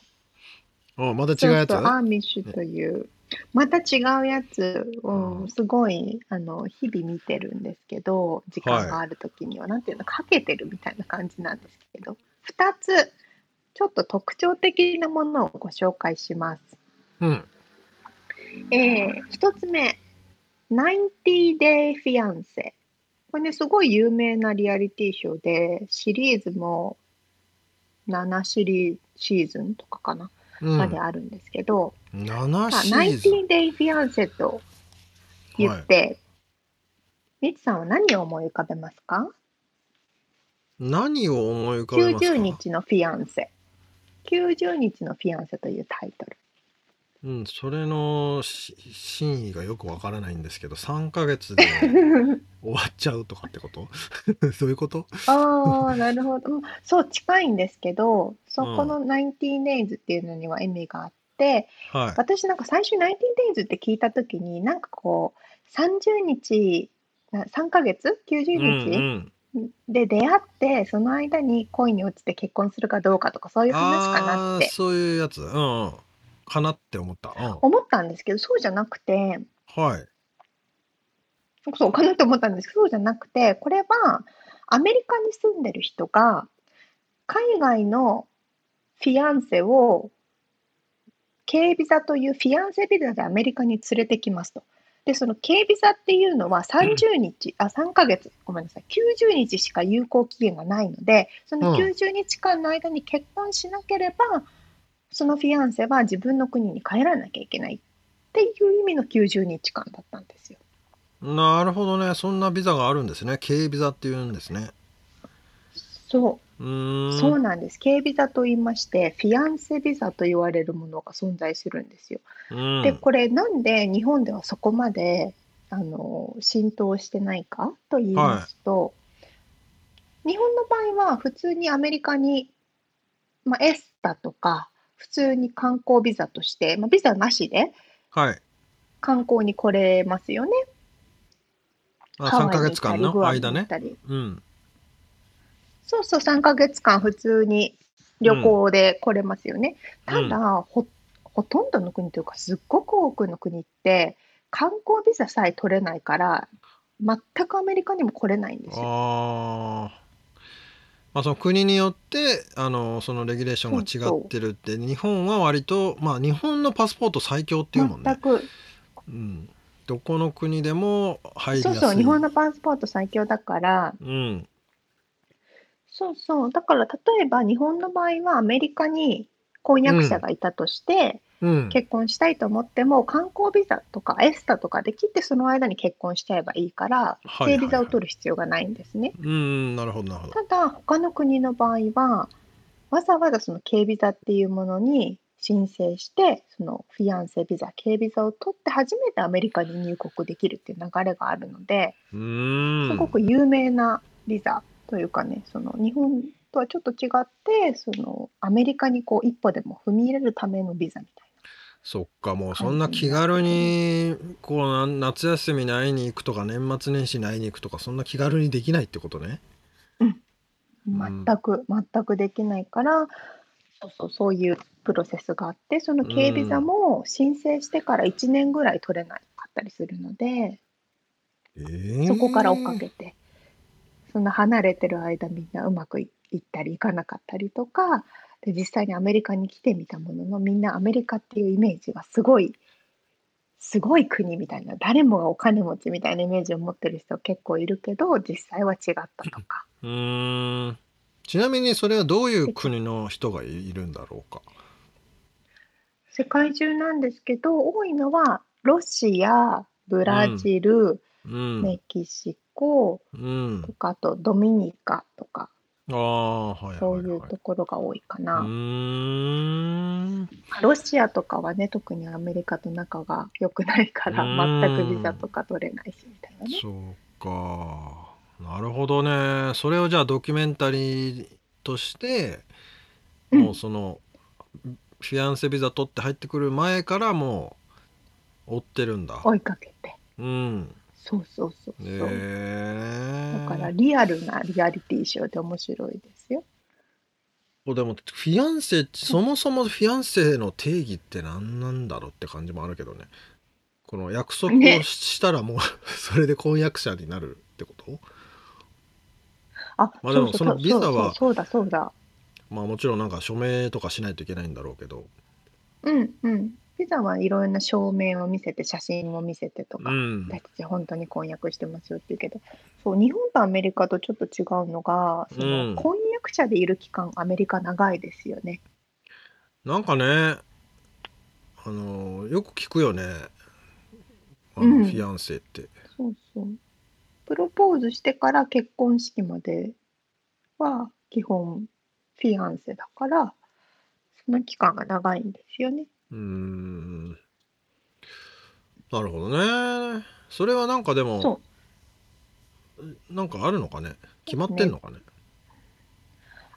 あまた違うやつ？アーミッシュという、また違うやつをすごいあの日々見てるんですけど時間がある時には、はい、なんていうのかけてるみたいな感じなんですけど2つちょっと特徴的なものをご紹介します。うん。えー、1つ目90 Day Fiance これねすごい有名なリアリティショーでシリーズも7シリシーズンとかかなまであるんですけど、うん、7シーズン ?19day fiance と言って、み、つ、さんは何を思い浮かべますか？何を思い浮かべますか ?90 日のフィアンセ。90日のフィアンセというタイトル。うん、それの真意がよくわからないんですけど、3ヶ月で 終わっちゃうとかってこと？そういうこと？ああ、なるほど。そう、近いんですけど、そこの19 days っていうのには意味があって、はい、私なんか最初19 days って聞いたときに、なんかこう、30日、3ヶ月 ?90 日、うんうん。で出会ってその間に恋に落ちて結婚するかどうかとかそういう話かなって。そういうやつ。うん、うん、かなって思った。うん。思ったんですけど、そうじゃなくて、はい。そうかなって思ったんですけど、そうじゃなくて、これはアメリカに住んでる人が、海外のフィアンセを、軽ビザというフィアンセビザでアメリカに連れてきますと。で、その軽ビザっていうのは30日、あ、3ヶ月、ごめんなさい、90日しか有効期限がないので、その90日間の間に結婚しなければ、そのフィアンセは自分の国に帰らなきゃいけないっていう意味の90日間だったんですよ。なるほどね。そんなビザがあるんですね。軽ビザっていうんですね。そう。うそうなんです。軽ビザと言いまして、フィアンセビザと言われるものが存在するんですよ。で、これなんで日本ではそこまであの浸透してないかと言いますと、はい、日本の場合は普通にアメリカに、まあ、エスタとか普通に観光ビザとして、まあ、ビザなしで観光に来れますよね。あ3ヶ月間の？間ね。うん、そうそう、3ヶ月間普通に旅行で来れますよね。うん、ただ、ほ、ほとんどの国というか、すっごく多くの国って、観光ビザさえ取れないから、全くアメリカにも来れないんですよ。ああ。まあ、その国によってあのそのレギュレーションが違ってるって日本は割とまあ日本のパスポート最強っていうもんね。全く。うん。どこの国でも入り。そうそう、日本のパスポート最強だから、うん。そうそう。だから例えば日本の場合はアメリカに婚約者がいたとして、うん、結婚したいと思っても観光ビザとかエスタとかで切ってその間に結婚しちゃえばいいから帰省ビザを取る必要がないんですね。うんなるほどなるほど。ただ他の国の場合はわざわざその軽ビザっていうものに申請してそのフィアンセビザ軽ビザを取って初めてアメリカに入国できるっていう流れがあるのですごく有名なビザというかねその日本とはちょっと違ってそのアメリカにこう一歩でも踏み入れるためのビザみたいな。そっかもうそんな気軽にこう夏休みに会いに行くとか年末年始に会いに行くとかそんな気軽にできないってことね。うん、全く、全くできないからそうそうそういうプロセスがあってその軽ビザも申請してから1年ぐらい取れなかったりするので、えー、そこから追っかけてその離れてる間みんなうまくいったりいかなかったりとかで実際にアメリカに来てみたもののみんなアメリカっていうイメージがすごいすごい国みたいな誰もがお金持ちみたいなイメージを持ってる人結構いるけど実際は違ったとか。うん。ちなみにそれはどういう国の人がいるんだろうか？世界中なんですけど多いのはロシアブラジル、うん、メキシコとか、あとドミニカとかああ、はいはいはい。そういうところが多いかうな。ーん。ロシアとかはね、特にアメリカと仲が良くないから、全くビザとか取れないしみたいなね。そうか。なるほどね。それをじゃあドキュメンタリーとして、もうその、フィアンセビザ取って入ってくる前からもう追ってるんだ。追いかけて。うん。そうそうそうそう。だからリアルなリアリティショーで面白いですよ。でもフィアンセそもそもフィアンセの定義って何なんだろうって感じもあるけどね。この約束をしたらもう、ね、それで婚約者になるってこと？あまあでもそのビザはそうだそうだ。まあもちろんなんか署名とかしないといけないんだろうけど。うんうんピザはいろんな証明を見せて写真を見せてとか、うん、私たち本当に婚約してますよって言うけどそう日本とアメリカとちょっと違うのがその、婚約者でいる期間アメリカ長いですよね。なんかねあのよく聞くよねあの、フィアンセって。そうそうプロポーズしてから結婚式までは基本フィアンセだからその期間が長いんですよね。うーん。なるほどね。それはなんかでも、そなんかあるのかね？決まってんのかね？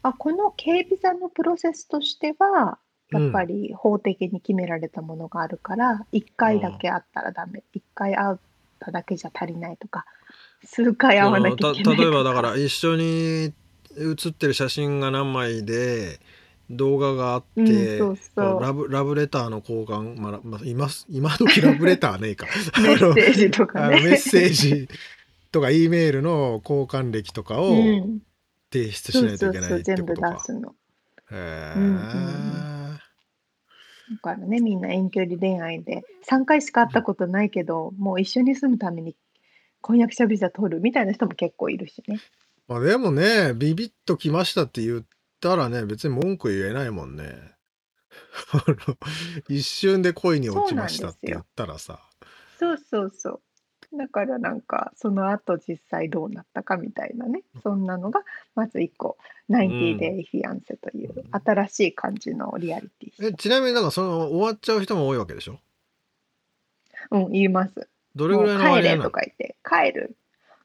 あ、この軽ビザのプロセスとしては、やっぱり法的に決められたものがあるから、1回だけあったらダメ、1回会っただけじゃ足りないとか、数回会わなきゃいけない例えばだから一緒に写ってる写真が何枚で動画があって、うん、そうラブラブレターの交換、まあまあ、今今時ラブレターねえか。メッセージとかね。メッセージとか E メールの交換歴とかを提出しないといけないってことか、全部出すの。へえ、うんうん、だからねみんな遠距離恋愛で。3回しか会ったことないけど、もう一緒に住むために婚約者ビザ取るみたいな人も結構いるしね。まあでもねビビッときましたって言ったらね、別に文句言えないもんね。一瞬で恋に落ちましたって言ったらさ。そうそうそう。だからなんかその後実際どうなったかみたいなね。そんなのがまず1個「90 Day フィアンセ」という新しい感じのリアリティえちなみになんかその終わっちゃう人も多いわけでしょ？うん言います。どれぐらいの割合帰れとか言って。帰る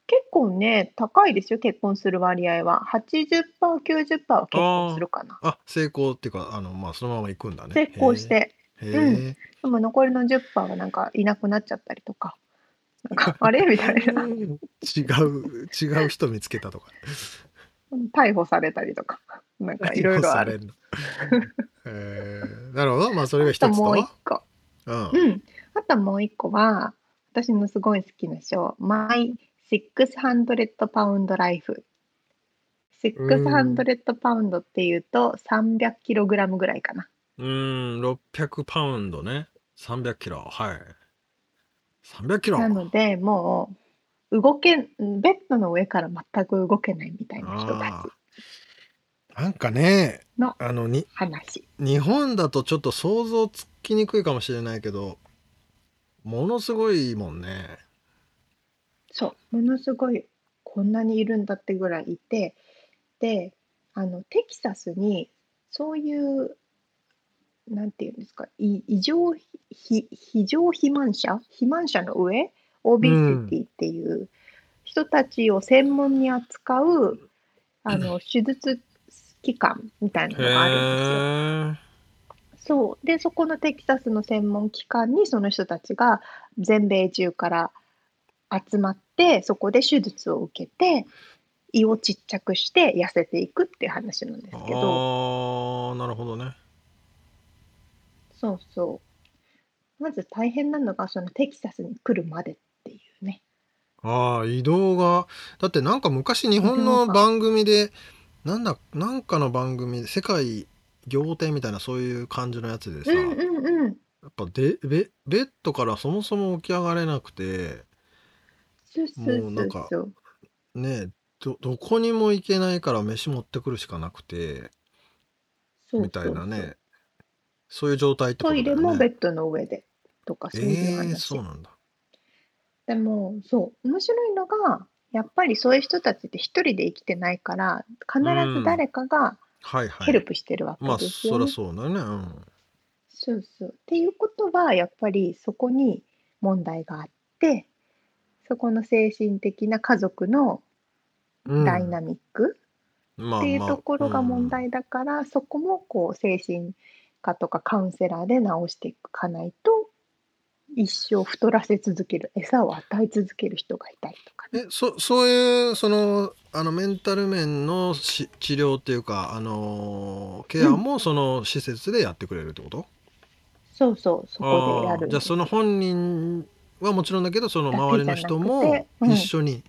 結構ね、高いですよ、結婚する割合は。80%、90%は結婚するかな。あ、成功っていうか、あの、まあ、そのまま行くんだね。成功して。へうん。でも残りの10%はなんかいなくなっちゃったりとか。なんか、あれ？みたいな。違う、違う人見つけたとか。逮捕されたりとか。なんかいろいろある。るえー、なるほど。まあ、それが一つと。もう一個。うん。うん。あともう一個は、私のすごい好きな賞、My 600 Pound Life。600パウンドっていうと300キログラムぐらいかな。うーん、600パウンドね。300キロ。はい。300キロ。なので、もう、動け、ベッドの上から全く動けないみたいな人たちなんかね、のあのに、話。日本だとちょっと想像つきにくいかもしれないけど、ものすごいもんね。そう、ものすごい、こんなにいるんだってぐらいいて、で、あの、テキサスに、そういうなんていうんですか、い異常非非常肥満者肥満者の上オビシティっていう人たちを専門に扱う、あの手術機関みたいなのがあるんですよ。そう。でそこのテキサスの専門機関にその人たちが全米中から集まってそこで手術を受けて胃をちっちゃくして痩せていくっていう話なんですけどああなるほどねそうそう。まず大変なのが、そのテキサスに来るまでっていうね。ああ移動がだってなんか昔日本の番組でなんだなんかの番組で世界仰天みたいなそういう感じのやつでさ、うんうんうん。やっぱでベベッドからそもそも起き上がれなくてそうそうもうなんかそうねどどこにも行けないから飯持ってくるしかなくてそう。みたいなねそういう状態ってこトとだレもベね。ッドの上でとかそういうえ。そうなんだ。でも、そう、面白いのが、やっぱりそういう人たちって一人で生きてないから、必ず誰かがはいはヘルい。プしてるわけまあですよね。そりゃそうだよね。うん。そうそう。っていうことは、やっぱりそこに問題があって、そこの精神的な家族のダイナミックまあっていうまあ、ところが問うん。題だから、そこもこう精神科とかカウンセラーで治していかないと、一生太らせ続ける、餌を与え続ける人がいたりとかね。え、そそういうそのあのメンタル面のし治療っていうか、あのケアうん、もその施設でやってくれるってこと？そうそう、そこでやああ、じゃあそ。の本人はもちろんだけど、そのだ周りの人けじゃなくもて、うん、一緒に。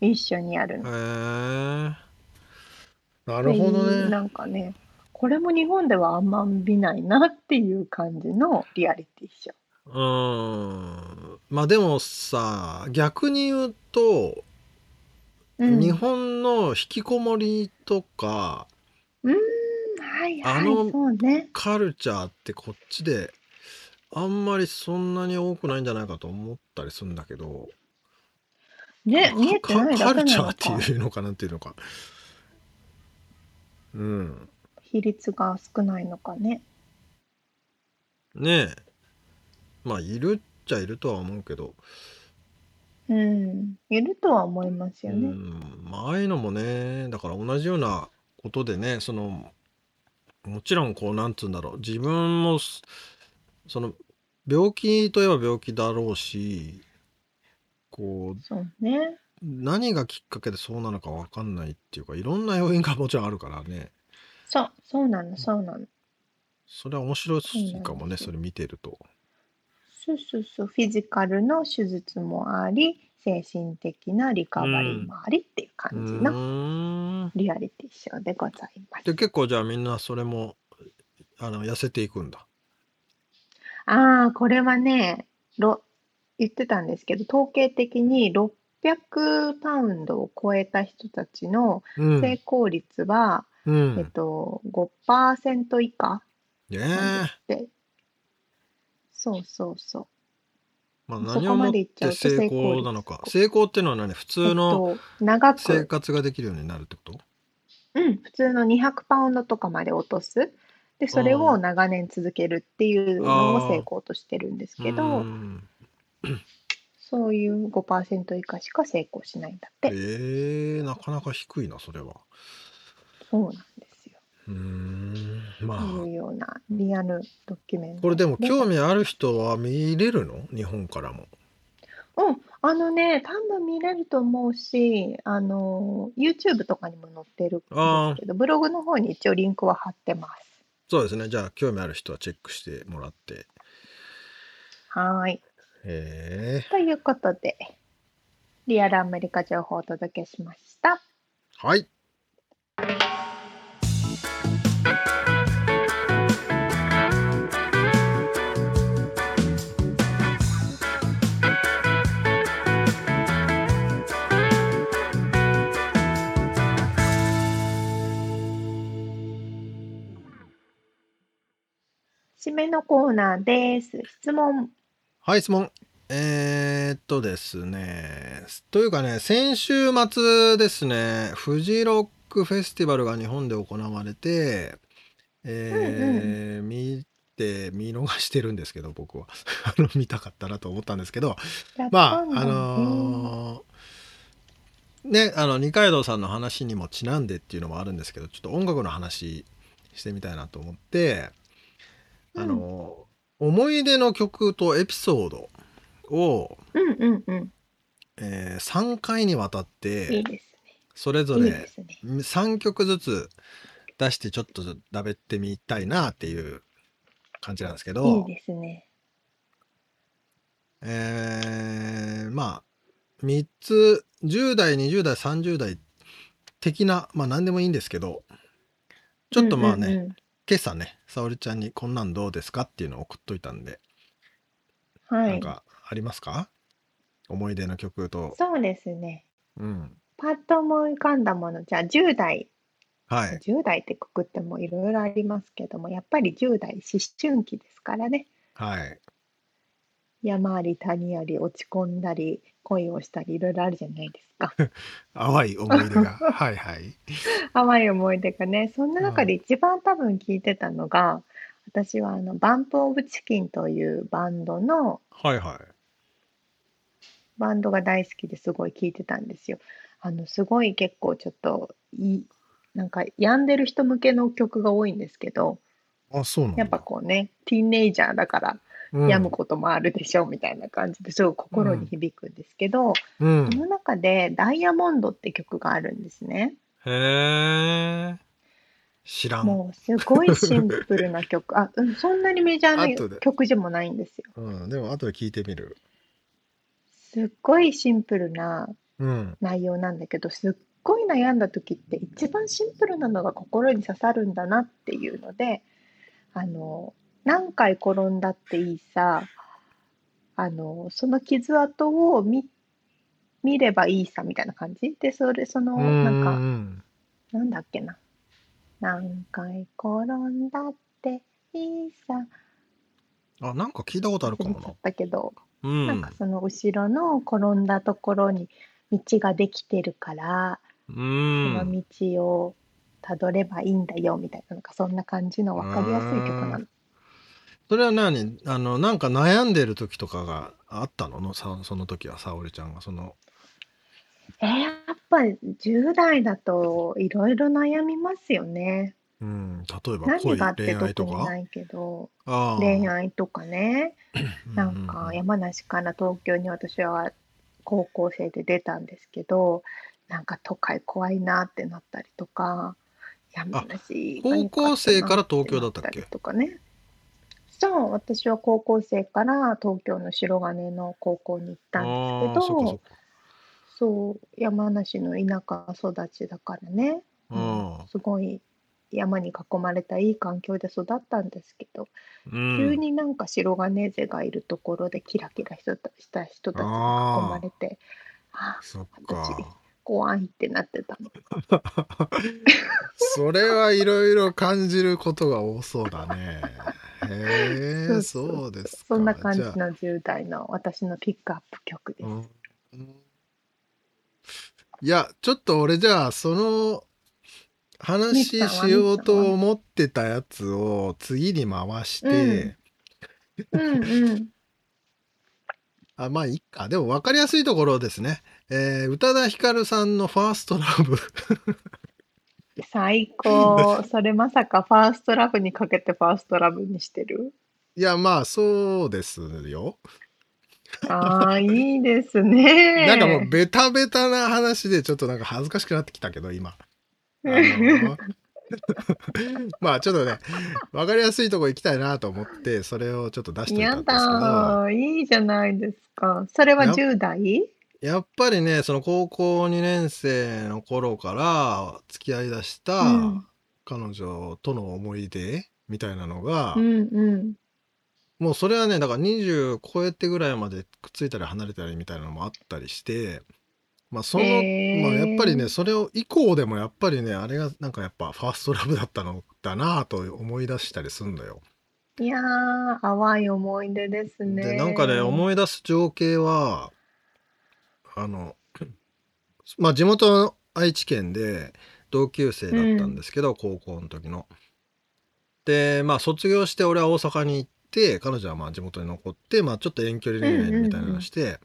一緒にやるへの。え。なるほどいう、ね。なんかね、これも日本ではあんま見ないなっていう感じのリアリティショー。うーん。まあでもさ、逆に言うと、日うん。本の引きこもりとか、うーん、はいはい、あのそうね。カルチャーってこっちであんまりそんなに多くないんじゃないかと思ったりするんだけど、ね、見えてないだけなのカルチャーってか。いうのかなんていうのか。うん。比率が少ないのかね。ねえ。まあいるっちゃいるとは思うけど、うん、いるとは思いますうよね。ん、まあああいうのもね、だから同じようなことでね、その、もちろんこうなんつうんだろう、自分もすその病気といえば病気だろうし、こうそうね。何がきっかけでそうなのかわかんないっていうか、いろんな要因がもちろんあるからね。そう、そうなの、そうなの。それは面白いかもね。それ見てると。そうそうそう、フィジカルの手術もあり、精神的なリカうバリーん。もありっていうう感じの。リアリティショーでございまで、す。結構じゃあみんなそれも、あの、痩せていくんだ。ああ、これはね、ろ言ってたんですけど、統計的に600パウンドを超えた人たちの成うん。功率は、うえっん。と、5%以下ねなんですえ。って。そうそうそまあ何をもってうと成成功。なのか。成功っていうのは何？普え通っの生く、活ができるようになるってこと？うん、普通の200パウンドとかまで落とす。で、それを長年続けるっていうのを成。功としてるんですけど、ん。そういう5%以下しか成功しないんだって。ええなかなか低いな、それは。そうなんですよ。うーん。とまあ。いうようなリアルドキュメンこれでもで興味ある人は見れるの？日本からも。うん、あのね、多分見れると思うし、あの、YouTube とかにも載ってるん。ですけど、ブログの方に一応リンクは貼ってます。そうですね。じゃあ興味ある人はチェックしてもらって。はーい。へえ。ということで、リアルアメリカ情報をお届けしました。はい。締めのコーナーです。質問。はい、質問。えー、っとですね。というかね、先週末ですね、フジロックフェスティバルが日本で行われて、えー見て、見逃してるんですけど、僕は。あの、見たかったなと思ったんですけど、まあ、あのーね、あの、二階堂さんの話にもちなんでっていうのもあるんですけど、ちょっと音楽の話してみたいなと思って、あのー思い出の曲とエピソードを、うんうんうん。え3回にわたっいいてですそれぞれですね。3曲ずつ出してちょっとだべってみたいなっていう感じなんですけいいど、ですね。えーまあ3つ10代20代30代的なまあ何でもいいんですけどちょっとまあね、うんうんうん今朝ね沙織ちゃんにこんなんどうですかっていうのを送っといたんで、はい。なんかありますか？思い出の曲と。そうですね。うん。パッと思い浮かんだもの、じゃあ10代、はい。10代ってくくってもいろいろありますけども、やっぱり10代思春期ですからね。はい山あり谷あり落ち込んだり恋をしたりいろいろあるじゃないですか。淡い思い出が はいはい淡い思い出がね。そんな中で一番多分聞いてたのが、私はあのバンプ・オブ・チキンというバンドのはいはいバンドが大好きですごい聞いてたんですよ。あのすごい結構ちょっといいなんか病んでる人向けの曲が多いんですけどあそうなんだやっぱこうねティーンネイジャーだからうん病むこともあるでしょうみたいな感じですごい心に響くんですけど、うん。その中で「ダイヤモンド」って曲があるんですね。へえ知らん。もうすごいシンプルな曲。あ、うん、そんなにメジャーな曲でもないんですよ。うん、でも後で聞いてみる。すっごいシンプルなうん。内容なんだけどすっごい悩んだ時って一番シンプルなのが心に刺さるんだなっていうのであの何回転んだっていいさあのその傷跡を見見ればいいさみたいな感じ？でそれそのなんかうんなんだっけな？何回転んだっていいさ。あなんか聞いたことあるかもな。忘れちゃったけど、うん。なんかその後ろの転んだところに道ができてるから、うそのん道をたどればいいんだよみたいななんかそんな感じの分かりやすい曲なの。それは何？あのなんか悩んでる時とかがあったの？のさその時は沙織ちゃんがその。えーやっぱ10代だといろいろ悩みますよね。うん例えば何恋恋愛とか？ないけど恋愛とかね。うなんか山梨から東京に私は高校生で出たんですけどなんか都会怖いなってなったりとか山梨高校生から東京なだったっけりとかねそう私は高校生から東京の白金の高校に行ったんですけああそっかそっどか。そう山梨の田舎育ちだからね、うん。すごい山に囲まれたいい環境で育ったんですけど、うん。急になんか白金勢がいるところでキラキラしたした人たちに囲まれてあそっ私か怖いってなってたの。それはいろいろ感じることが多そうだね。へえ、そうですか。そんな感じの10代の私のピックアップ曲です。うんいや、ちょっと俺じゃあ、その話しようと思ってたやつを次に回して、うんうん。あ、まあいいか。でも分かりやすいところですね。えー宇多田ヒカルさんのファーストラブ。最高。それまさかファーストラブにかけてファーストラブにしてる？いや、まあそうですよ。ああ、いいですね。なんかもうベタベタな話でちょっとなんか恥ずかしくなってきたけど、今。あの まあちょっとね分かりやすいとこ行きたいなと思ってそれをちょっと出してみたんやですけどだー、いいじゃないですか。それはや10代？やっぱりねその高校2年生の頃から付き合いだしたうん彼女との思い出みたいなのが、うんうん。もうそれはねだから20超えてぐらいまでくっついたり離れたりみたいなのもあったりしてまあその、へーまあやっぱりねそれを以降でもやっぱりねあれがなんかやっぱファーストラブだったのだなと思い出したりすんだよ。いやー、淡い思い出ですね。でなんかね思い出す情景はあのまあ地元の愛知県で同級生だったんですけど、高校の時の。でまあ卒業して俺は大阪に行って彼女はまあ地元に残って、まあ、ちょっと遠距離恋愛みたいなのして、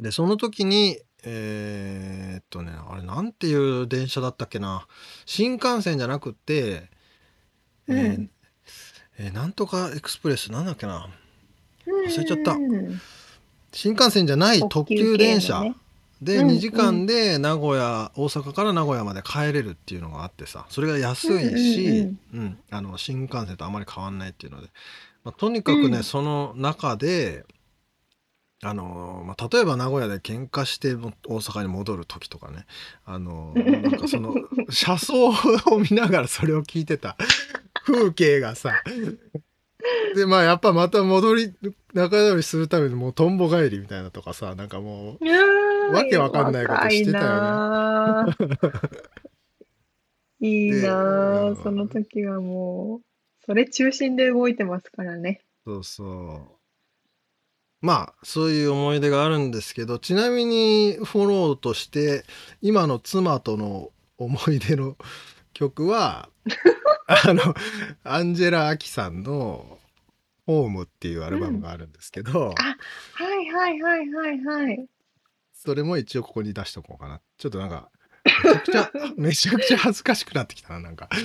でその時にえーっとねあれなんていう電車だったっけな。新幹線じゃなくて、えーうん。えーなんとかエクスプレスなんだっけな。忘忘れちゃった。うん新幹線じゃない特急電車、でうん2時間で名古屋大阪から名古屋まで帰れるっていうのがあってさそれが安いし、うんあの新幹線とあまり変わんないっていうので、まあ、とにかくね、うん。その中であのまあ、例えば名古屋で喧嘩しても大阪に戻る時とかね。あのなんかその 車窓を見ながらそれを聞いてた風景がさ でまあやっぱまた戻り仲直りするためにもうとんぼ帰りみたいなとかさなんかもうわけわかんないことしてたよね。若い いいなその時はもう、それ中心で動いてますからね。そうそう。まあそういう思い出があるんですけどちなみにフォローとして今の妻との思い出の曲は あのアンジェラ・アキさんの「ホーム」っていうアルバムがあるんですけど、あ、はいはいはいはいはい。それも一応ここに出しとこうかなちょっとなんかめちゃくちゃ めちゃくちゃ恥ずかしくなってきたななんか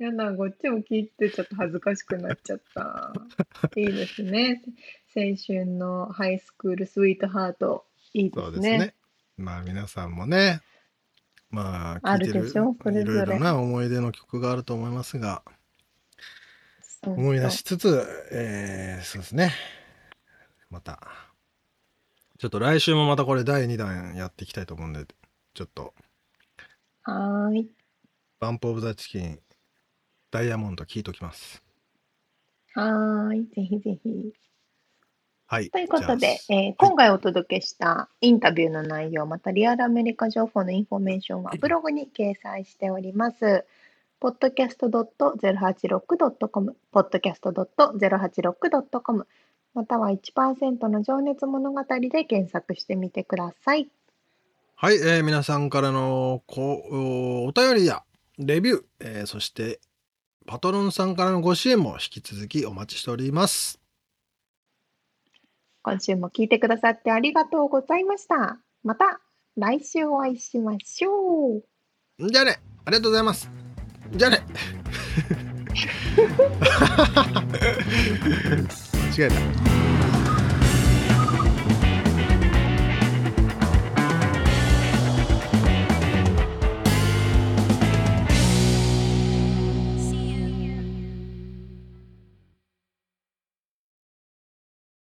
やだ、こっちも聞いてちょっと恥ずかしくなっちゃった。いいですね。青春のハイスクールスイートハート。いいですね。そうですねまあ皆さんもねまあある聴いてるでしょ？それぞれ。いろいろな思い出の曲があると思いますがそう思い出しつつ、えーそうですね。また。ちょっと来週もまたこれ第2弾やっていきたいと思うんでちょっと。はーい。バンプ・オブ・ザ・チキンダイヤモンド聞いときます。はーい。ぜひぜひ。はいということで、えー今回お届けしたインタビューの内容、またリアルアメリカ情報のインフォメーションはブログに掲載しております。podcast.086.com、podcast.086.com、または1%の情熱物語で検索してみてください。はい、えー皆さんからのこおお便りやレビュー、えーそしてパトロンさんからのご支援も引き続きお待ちしております今週も聞いてくださってありがとうございました。また来週お会いしましょう。じゃあねありがとうございますじゃあね 違えた